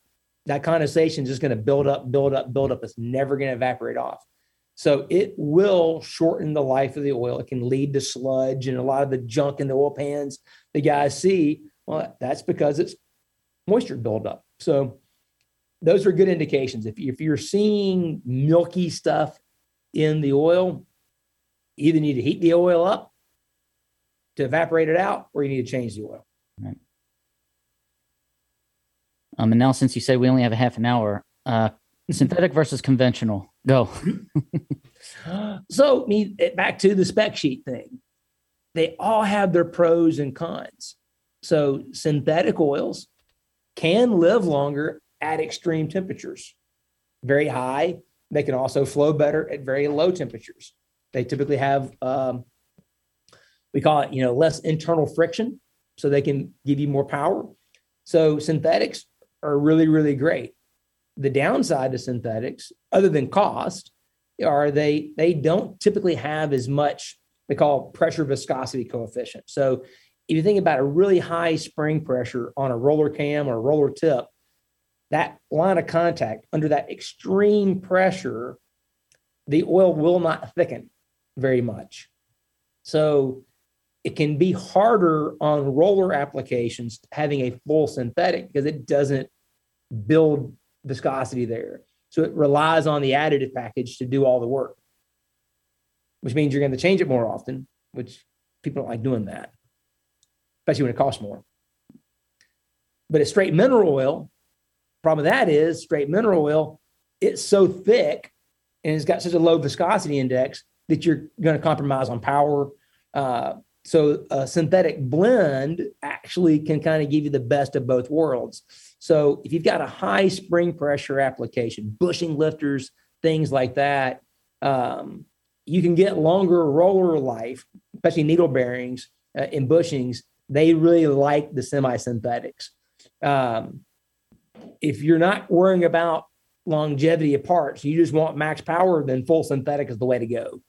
That condensation is just going to build up, build up, build up. It's never going to evaporate off. So it will shorten the life of the oil. It can lead to sludge and a lot of the junk in the oil pans the guys see. Well, that's because it's moisture buildup. So those are good indications. If, if you're seeing milky stuff in the oil, you either need to heat the oil up to evaporate it out, or you need to change the oil. um, and now since you said we only have a half an hour, uh, synthetic versus conventional, go. So, mean, back to the spec sheet thing. They all have their pros and cons. So, synthetic oils can live longer at extreme temperatures, very high. They can also flow better at very low temperatures. They typically have, um, we call it, you know, less internal friction, so they can give you more power. So, synthetics are really, really great. The downside to synthetics, other than cost, are they they don't typically have as much they call pressure viscosity coefficient. So if you think about a really high spring pressure on a roller cam or a roller tip, that line of contact under that extreme pressure, the oil will not thicken very much. So it can be harder on roller applications having a full synthetic because it doesn't build viscosity there. So it relies on the additive package to do all the work, which means you're going to change it more often, which people don't like doing that, especially when it costs more. But a straight mineral oil, problem with that is straight mineral oil, it's so thick and it's got such a low viscosity index that you're going to compromise on power. Uh, so a synthetic blend actually can kind of give you the best of both worlds. So if you've got a high spring pressure application, bushing lifters, things like that, um, you can get longer roller life, especially needle bearings uh, in bushings. They really like the semi-synthetics. Um, if you're not worrying about longevity of parts, you just want max power, then full synthetic is the way to go.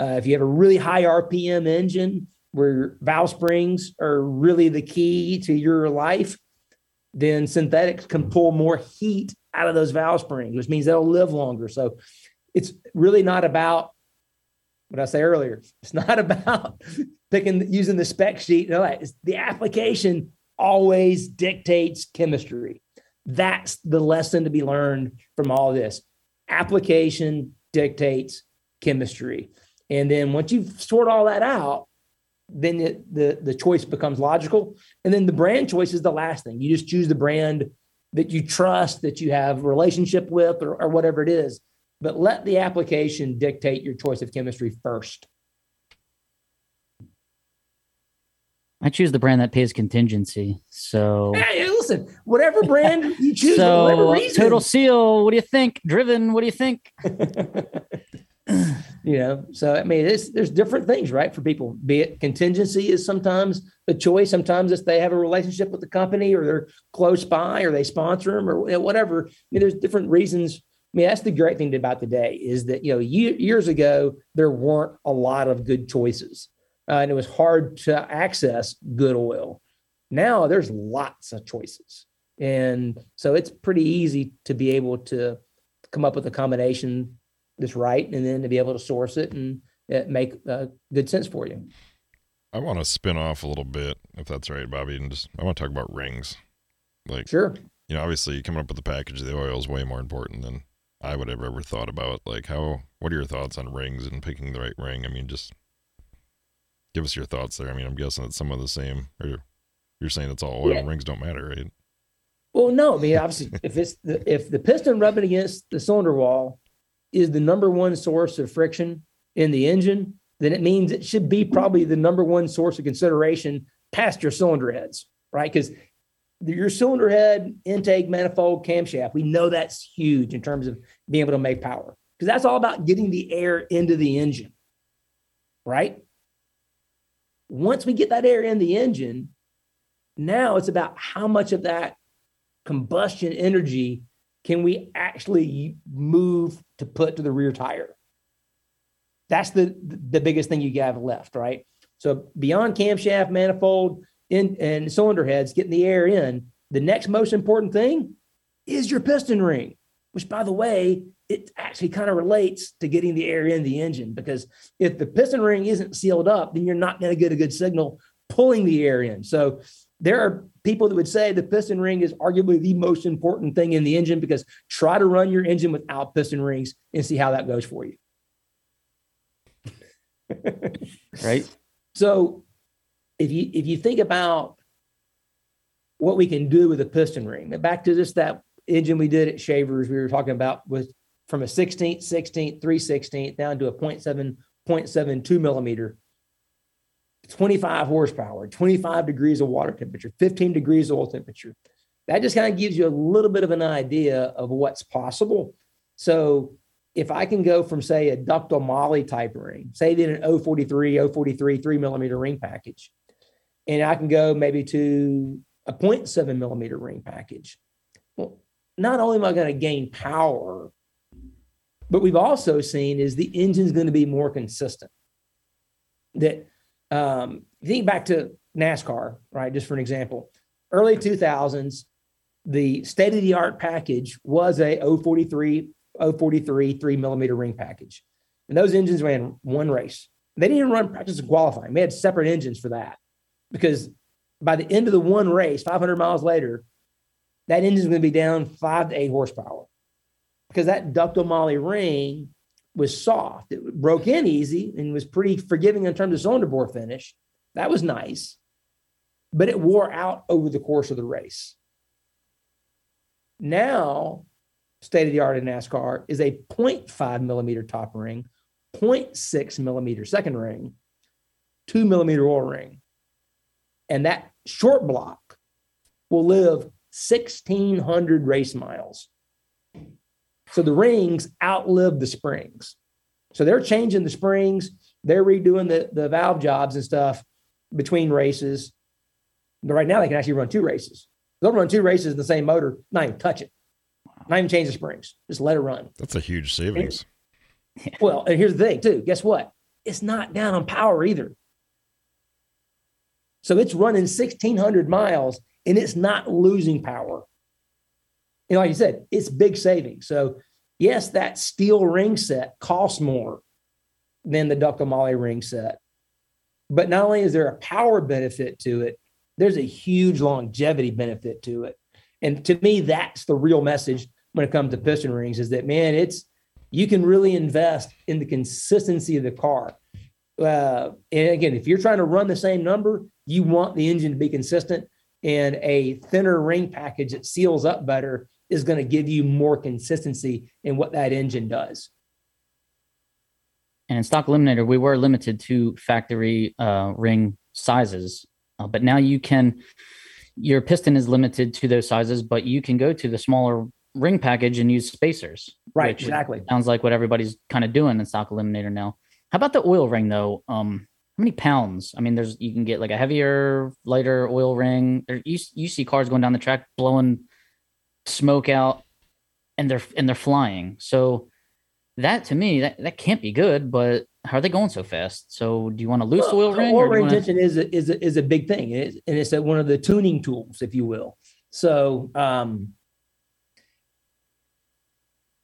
Uh, if you have a really high RPM engine where valve springs are really the key to your life, then synthetics can pull more heat out of those valve springs, which means they'll live longer. So it's really not about what I say earlier. It's not about picking using the spec sheet. It's the application always dictates chemistry. That's the lesson to be learned from all this. Application dictates chemistry. And then once you've sort all that out, then it, the the choice becomes logical. And then the brand choice is the last thing. You just choose the brand that you trust, that you have a relationship with, or, or whatever it is. But let the application dictate your choice of chemistry first. I choose the brand that pays contingency. So, Hey, listen, whatever brand you choose, for whatever so reason. Total Seal. What do you think? Driven. What do you think? you know, so I mean, it's, there's different things, right? For people, be it contingency is sometimes the choice. Sometimes if they have a relationship with the company, or they're close by, or they sponsor them, or you know, whatever. I mean, there's different reasons. I mean, that's the great thing about today is that you know, ye- years ago there weren't a lot of good choices, uh, and it was hard to access good oil. Now there's lots of choices. And so it's pretty easy to be able to come up with a combination that's right and then to be able to source it and it make uh, good sense for you. I want to spin off a little bit, if that's right, Bobby, and just I want to talk about rings. Like, sure, you know, obviously coming up with the package of the oil is way more important than I would have ever thought about. Like, how? What are your thoughts on rings and picking the right ring? I mean, just give us your thoughts there. I mean, I'm guessing it's some of the same, or you're saying it's all oil. Yeah. Rings don't matter, right? Well, no. I mean, obviously, if it's the, if the piston rubbing against the cylinder wall is the number one source of friction in the engine, then it means it should be probably the number one source of consideration past your cylinder heads, right? Because your cylinder head, intake, manifold, camshaft, we know that's huge in terms of being able to make power because that's all about getting the air into the engine, right? Once we get that air in the engine, now it's about how much of that combustion energy can we actually move to put to the rear tire? That's the the biggest thing you have left, right? So beyond camshaft, manifold, in, and cylinder heads, getting the air in, the next most important thing is your piston ring, which by the way, it actually kind of relates to getting the air in the engine because if the piston ring isn't sealed up, then you're not going to get a good signal pulling the air in. So there are people that would say the piston ring is arguably the most important thing in the engine because try to run your engine without piston rings and see how that goes for you. right. So if you if you think about what we can do with a piston ring, back to just that engine we did at Shavers, we were talking about was from a 16th, 16th, 3 16th down to a 0.7, 0.72 millimeter 25 horsepower, 25 degrees of water temperature, 15 degrees of oil temperature. That just kind of gives you a little bit of an idea of what's possible. So if I can go from, say, a ductile moly type ring, say did an 043, 043, three millimeter ring package, and I can go maybe to a 0.7 millimeter ring package. Well, not only am I going to gain power, but we've also seen is the engine's going to be more consistent. That um, think back to NASCAR, right? Just for an example, early 2000s, the state of the art package was a 043, 043 three millimeter ring package. And those engines ran one race. They didn't even run practice and qualifying. We had separate engines for that because by the end of the one race, 500 miles later, that engine's going to be down five to eight horsepower because that ductile moly ring was soft. It broke in easy and was pretty forgiving in terms of cylinder bore finish. That was nice, but it wore out over the course of the race. Now, state of the art in NASCAR is a 0.5 millimeter top ring, 0.6 millimeter second ring, two millimeter oil ring. And that short block will live 1,600 race miles. So the rings outlive the springs. So they're changing the springs, they're redoing the, the valve jobs and stuff between races. But right now they can actually run two races. They'll run two races in the same motor, not even touch it, not even change the springs, just let it run. That's a huge savings. And, well, and here's the thing, too. Guess what? It's not down on power either. So it's running 1,600 miles and it's not losing power like you said, it's big savings. So yes, that steel ring set costs more than the moly ring set. But not only is there a power benefit to it, there's a huge longevity benefit to it. And to me, that's the real message when it comes to piston rings is that, man, it's, you can really invest in the consistency of the car. Uh, and again, if you're trying to run the same number, you want the engine to be consistent and a thinner ring package that seals up better is going to give you more consistency in what that engine does. And in stock eliminator, we were limited to factory uh, ring sizes, uh, but now you can. Your piston is limited to those sizes, but you can go to the smaller ring package and use spacers. Right, exactly. Sounds like what everybody's kind of doing in stock eliminator now. How about the oil ring though? Um, how many pounds? I mean, there's you can get like a heavier, lighter oil ring. There, you you see cars going down the track blowing smoke out and they're and they're flying. So that to me that, that can't be good, but how are they going so fast? So do you want to lose well, the oil ring? Oil ring tension is a, is a, is a big thing, and it's, and it's a, one of the tuning tools, if you will. So um,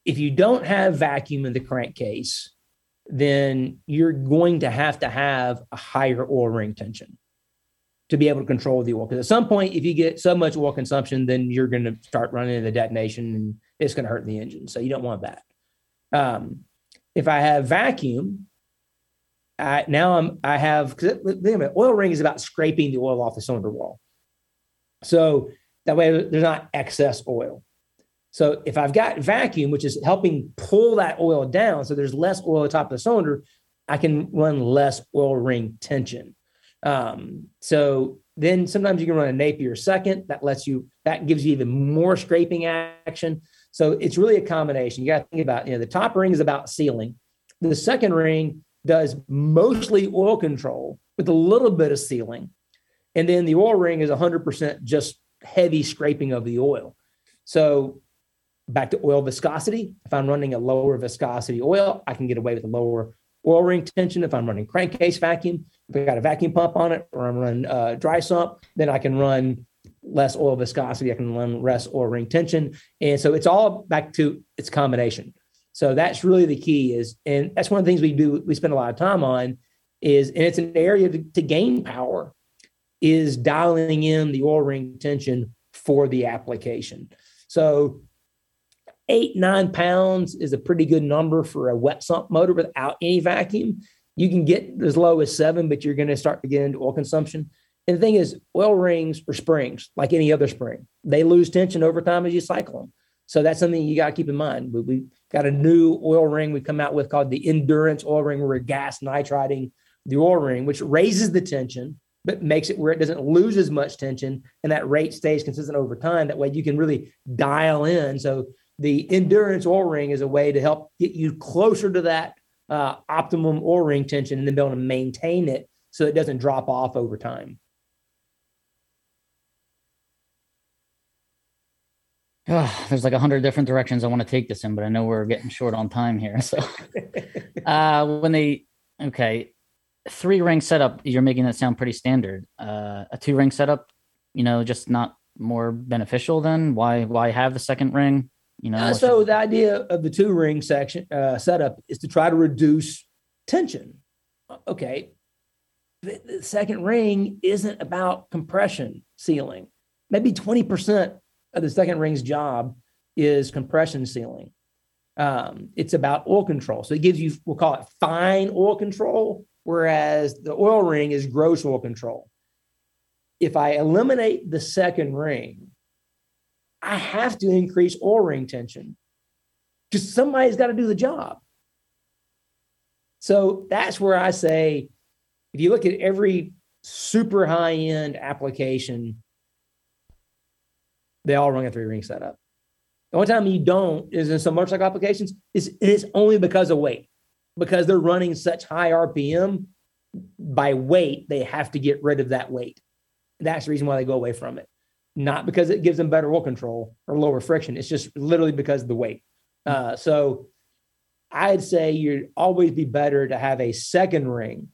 if you don't have vacuum in the crankcase, then you're going to have to have a higher oil ring tension to be able to control the oil. Because at some point, if you get so much oil consumption, then you're going to start running into detonation and it's going to hurt the engine. So you don't want that. Um, if I have vacuum, I, now I'm I have because oil ring is about scraping the oil off the cylinder wall. So that way there's not excess oil. So if I've got vacuum, which is helping pull that oil down, so there's less oil at the top of the cylinder, I can run less oil ring tension. Um, so then sometimes you can run a Napier second that lets you that gives you even more scraping action. So it's really a combination. You got to think about you know the top ring is about sealing, the second ring does mostly oil control with a little bit of sealing, and then the oil ring is 100% just heavy scraping of the oil. So back to oil viscosity. If I'm running a lower viscosity oil, I can get away with a lower oil ring tension. If I'm running crankcase vacuum, if I got a vacuum pump on it, or I'm running uh, dry sump, then I can run less oil viscosity. I can run less oil ring tension. And so it's all back to its combination. So that's really the key is, and that's one of the things we do, we spend a lot of time on is, and it's an area to, to gain power is dialing in the oil ring tension for the application. So eight, nine pounds is a pretty good number for a wet sump motor without any vacuum. You can get as low as seven, but you're going to start to get into oil consumption. And the thing is, oil rings or springs, like any other spring, they lose tension over time as you cycle them. So that's something you got to keep in mind. We, we got a new oil ring we come out with called the Endurance oil ring, where we're gas nitriding the oil ring, which raises the tension, but makes it where it doesn't lose as much tension and that rate stays consistent over time. That way you can really dial in. So the endurance oil ring is a way to help get you closer to that uh, optimum oil ring tension and then be able to maintain it so it doesn't drop off over time. Oh, there's like a hundred different directions I want to take this in, but I know we're getting short on time here. So, uh, when they okay, three ring setup, you're making that sound pretty standard. Uh, a two ring setup, you know, just not more beneficial. Then why why have the second ring? You know, uh, so the idea of the two ring section uh, setup is to try to reduce tension. Okay, the, the second ring isn't about compression sealing. Maybe twenty percent of the second ring's job is compression sealing. Um, it's about oil control. So it gives you, we'll call it fine oil control, whereas the oil ring is gross oil control. If I eliminate the second ring, I have to increase oil ring tension because somebody's got to do the job. So that's where I say, if you look at every super high end application they all run a three ring setup. The only time you don't is in some motorcycle applications it's only because of weight, because they're running such high RPM by weight, they have to get rid of that weight. That's the reason why they go away from it. Not because it gives them better oil control or lower friction. It's just literally because of the weight. Uh, so I'd say you'd always be better to have a second ring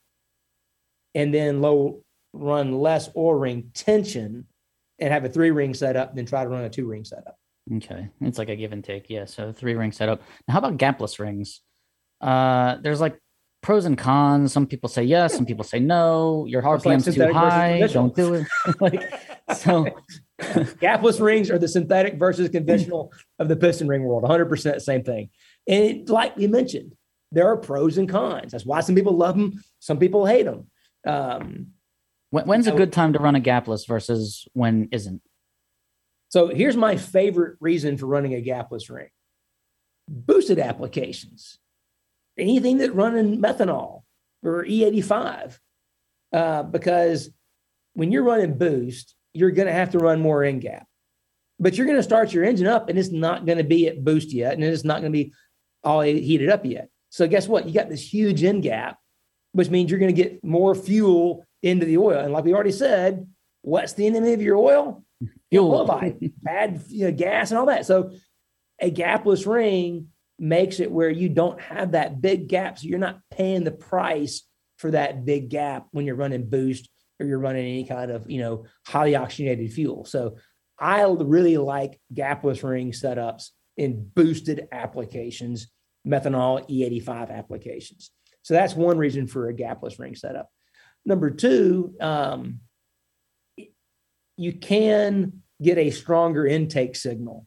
and then low run less oil ring tension and have a three ring setup than try to run a two ring setup. Okay. It's like a give and take. Yeah. So three ring setup. Now, how about gapless rings? Uh, there's like pros and cons. Some people say yes, some people say no. Your RPM's like too high. Don't do it. like so. gapless rings are the synthetic versus conventional of the piston ring world. 100% same thing. And it, like we mentioned, there are pros and cons. That's why some people love them, some people hate them. Um, when, when's a good time to run a gapless versus when isn't? So here's my favorite reason for running a gapless ring boosted applications, anything that run in methanol or E85. Uh, because when you're running boost, you're going to have to run more in gap. But you're going to start your engine up and it's not going to be at boost yet. And it's not going to be all heated up yet. So guess what? You got this huge in gap, which means you're going to get more fuel into the oil. And like we already said, what's the enemy of your oil? Fuel, bad you know, gas, and all that. So a gapless ring makes it where you don't have that big gap. So you're not paying the price for that big gap when you're running boost or you're running any kind of, you know, highly oxygenated fuel. So I really like gapless ring setups in boosted applications, methanol E85 applications. So that's one reason for a gapless ring setup. Number two, um, you can get a stronger intake signal.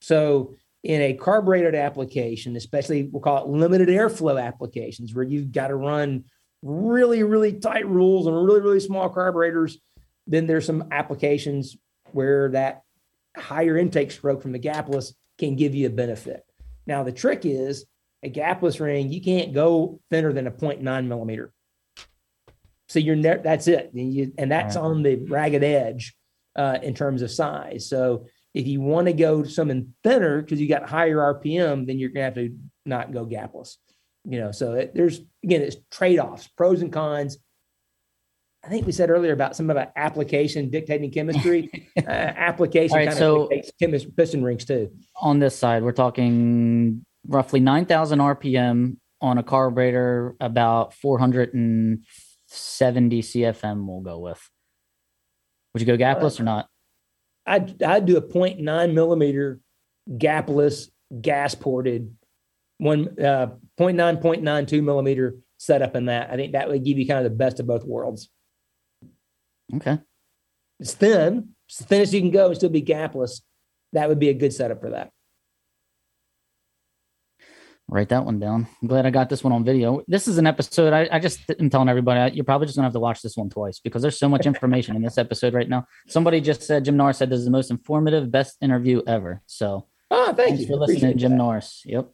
So in a carbureted application, especially we'll call it limited airflow applications, where you've got to run really, really tight rules and really, really small carburetors, then there's some applications where that higher intake stroke from the gapless can give you a benefit. Now, the trick is a gapless ring, you can't go thinner than a 0.9 millimeter. So you're ne- that's it. And, you, and that's on the ragged edge uh, in terms of size. So if you want to go something thinner because you got higher RPM, then you're gonna have to not go gapless. You know, so it, there's again, it's trade-offs, pros and cons. I think we said earlier about some of about application dictating chemistry. uh, application right, kind so- of dictates chemistry, piston rings too. On this side, we're talking roughly 9,000 RPM on a carburetor, about 470 CFM. We'll go with. Would you go gapless or not? I'd, I'd do a 0.9 millimeter gapless gas ported one uh 0.9 0.92 millimeter setup in that. I think that would give you kind of the best of both worlds. Okay. It's thin, it's the thinnest you can go and still be gapless. That would be a good setup for that. Write that one down. I'm glad I got this one on video. This is an episode. I, I just am telling everybody you're probably just gonna have to watch this one twice because there's so much information in this episode right now. Somebody just said Jim Norris said this is the most informative, best interview ever. So Oh, thank you. for listening, Jim that. Norris. Yep.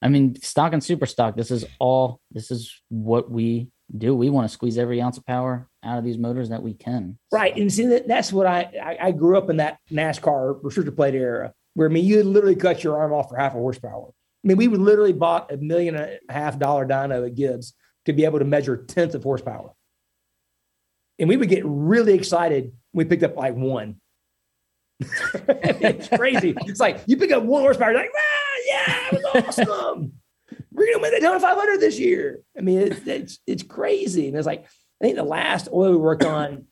I mean, stock and super stock. This is all. This is what we do. We want to squeeze every ounce of power out of these motors that we can. Right. And see that that's what I, I I grew up in that NASCAR restrictor plate era where I mean you literally cut your arm off for half a horsepower. I mean, we would literally bought a million and a half dollar dyno at Gibbs to be able to measure tenths of horsepower. And we would get really excited when we picked up like one. it's crazy. It's like you pick up one horsepower, you're like, ah, yeah, it was awesome. We're gonna win the Daytona 500 this year. I mean, it's it's it's crazy. And it's like I think the last oil we worked on,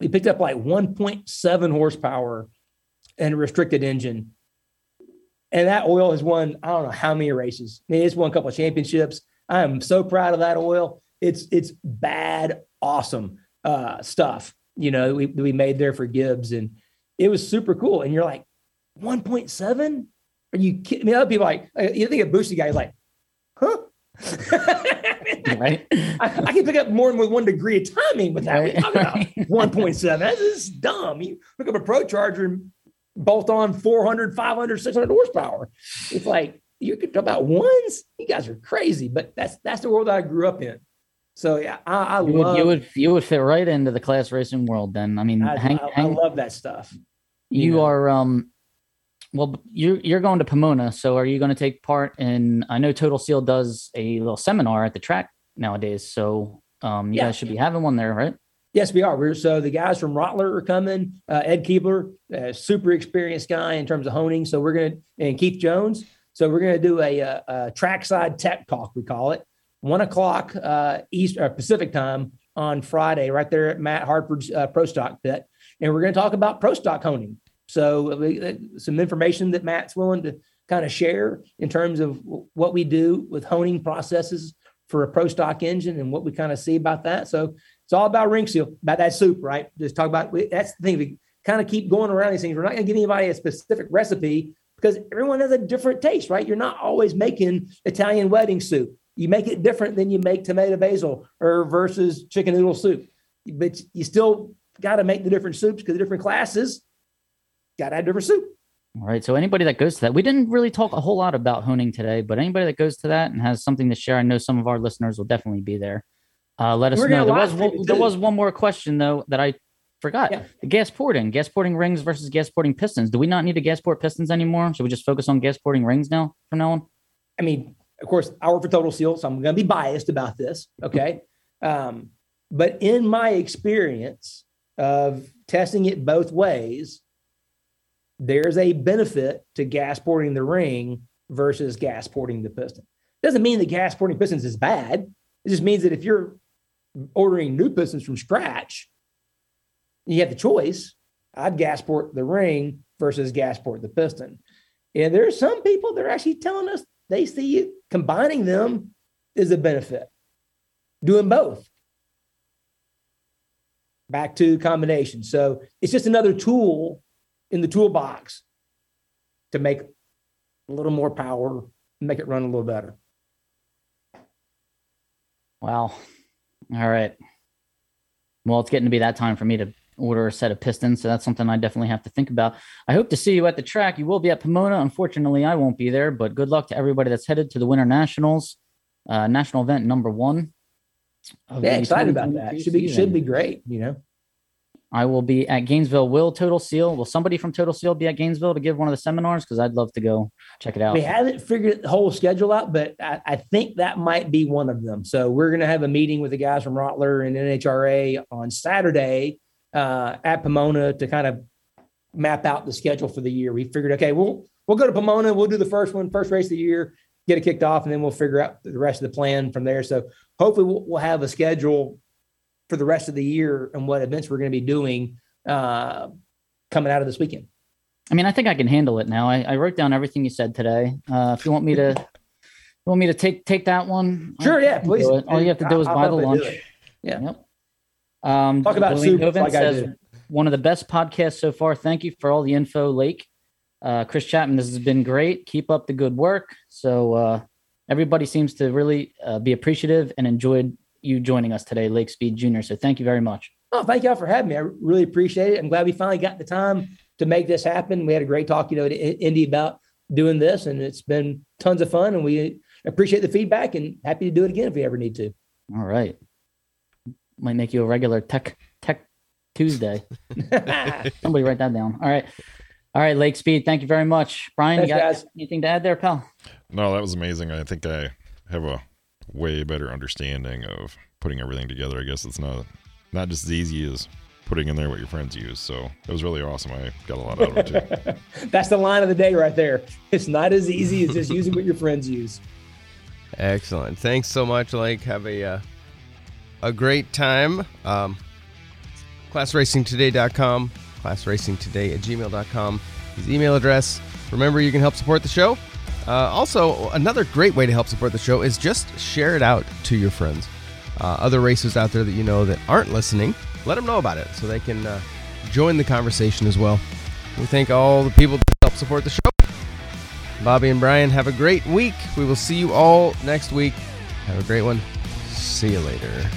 we picked up like 1.7 horsepower and a restricted engine. And that oil has won, I don't know how many races. I mean, it's won a couple of championships. I am so proud of that oil. It's it's bad, awesome uh, stuff, you know, we, we made there for Gibbs. And it was super cool. And you're like, 1.7? Are you kidding? I mean, other people like, uh, you think a boosty guy is like, huh? Right. I, I can pick up more than with one degree of timing with that. What talking about? Right. 1.7. That's just dumb. You pick up a ProCharger and bolt on 400, 500, 600 horsepower. It's like, you could talk about ones. You guys are crazy, but that's that's the world I grew up in. So yeah, I, I You love would, you would you would fit right into the class racing world. Then I mean, I, I- I love that stuff. you, you know. are um well you're you're going to pomona so are you going to take part in i know total seal does a little seminar at the track nowadays so um you Yeah. guys should be having one there right Yes, we are. We're so the guys from Rottler are coming. Uh, Ed Keebler, uh, super experienced guy in terms of honing. So we're gonna and Keith Jones. So we're gonna do a, a, a trackside tech talk. We call it one o'clock uh, East uh, Pacific time on Friday, right there at Matt Hartford's uh, Pro Stock pit, and we're gonna talk about Pro Stock honing. So some information that Matt's willing to kind of share in terms of what we do with honing processes for a Pro Stock engine and what we kind of see about that. So it's all about ring seal, about that soup, right? Just talk about that's the thing. We kind of keep going around these things. We're not going to give anybody a specific recipe because everyone has a different taste, right? You're not always making Italian wedding soup. You make it different than you make tomato basil or versus chicken noodle soup. But you still got to make the different soups because the different classes got to have different soup. all right so anybody that goes to that we didn't really talk a whole lot about honing today but anybody that goes to that and has something to share i know some of our listeners will definitely be there uh let us We're know there was one, there was one more question though that i forgot Yeah. the gas porting gas porting rings versus gas porting pistons do we not need to gas port pistons anymore should we just focus on gas porting rings now from now on I mean, of course, I work for Total Seal, so I'm going to be biased about this. Okay. Um, but in my experience of testing it both ways, there's a benefit to gas porting the ring versus gas porting the piston. Doesn't mean that gas porting pistons is bad. It just means that if you're ordering new pistons from scratch, you have the choice. I'd gasport the ring versus gasport the piston. And there are some people that are actually telling us they see it combining them is a benefit. Doing both. Back to combination. So it's just another tool in the toolbox to make a little more power, make it run a little better. Wow. All right. Well, it's getting to be that time for me to order a set of pistons. So that's something I definitely have to think about. I hope to see you at the track. You will be at Pomona. Unfortunately, I won't be there, but good luck to everybody that's headed to the Winter Nationals, uh, national event number one. Yeah, excited about that. Should be should be great. You know. I will be at Gainesville. Will Total Seal? Will somebody from Total Seal be at Gainesville to give one of the seminars? Because I'd love to go check it out. We haven't figured the whole schedule out, but I, I think that might be one of them. So we're going to have a meeting with the guys from Rottler and NHRA on Saturday uh, at Pomona to kind of map out the schedule for the year. We figured, okay, we'll we'll go to Pomona. We'll do the first one, first race of the year, get it kicked off, and then we'll figure out the rest of the plan from there. So hopefully we'll, we'll have a schedule for the rest of the year and what events we're going to be doing uh, coming out of this weekend. I mean, I think I can handle it now. I, I wrote down everything you said today. Uh, if you want me to, you want me to take take that one? Sure, yeah, please. All you have to do is I'll, buy the lunch. Yeah. Yep. Um, Talk about William soup like says one of the best podcasts so far. Thank you for all the info, Lake. Uh, Chris Chapman, this has been great. Keep up the good work. So uh, everybody seems to really uh, be appreciative and enjoyed you joining us today, Lake Speed Junior. So thank you very much. Oh, thank y'all for having me. I really appreciate it. I'm glad we finally got the time to make this happen. We had a great talk, you know, to Indy about doing this, and it's been tons of fun. And we appreciate the feedback and happy to do it again if we ever need to. All right. Might make you a regular tech tech Tuesday. Somebody write that down. All right. All right, Lake Speed. Thank you very much. Brian, Thanks, you got guys. anything to add there, pal? No, that was amazing. I think I have a way better understanding of putting everything together. I guess it's not not just as easy as putting in there what your friends use. So it was really awesome. I got a lot out of it too. That's the line of the day right there. It's not as easy as just using what your friends use. Excellent. Thanks so much, Lake. Have a uh, a great time. Um, classracingtoday.com, classracingtoday at gmail.com is the email address. Remember, you can help support the show. Uh, also, another great way to help support the show is just share it out to your friends. Uh, other racers out there that you know that aren't listening, let them know about it so they can uh, join the conversation as well. We thank all the people that help support the show. Bobby and Brian, have a great week. We will see you all next week. Have a great one. See you later.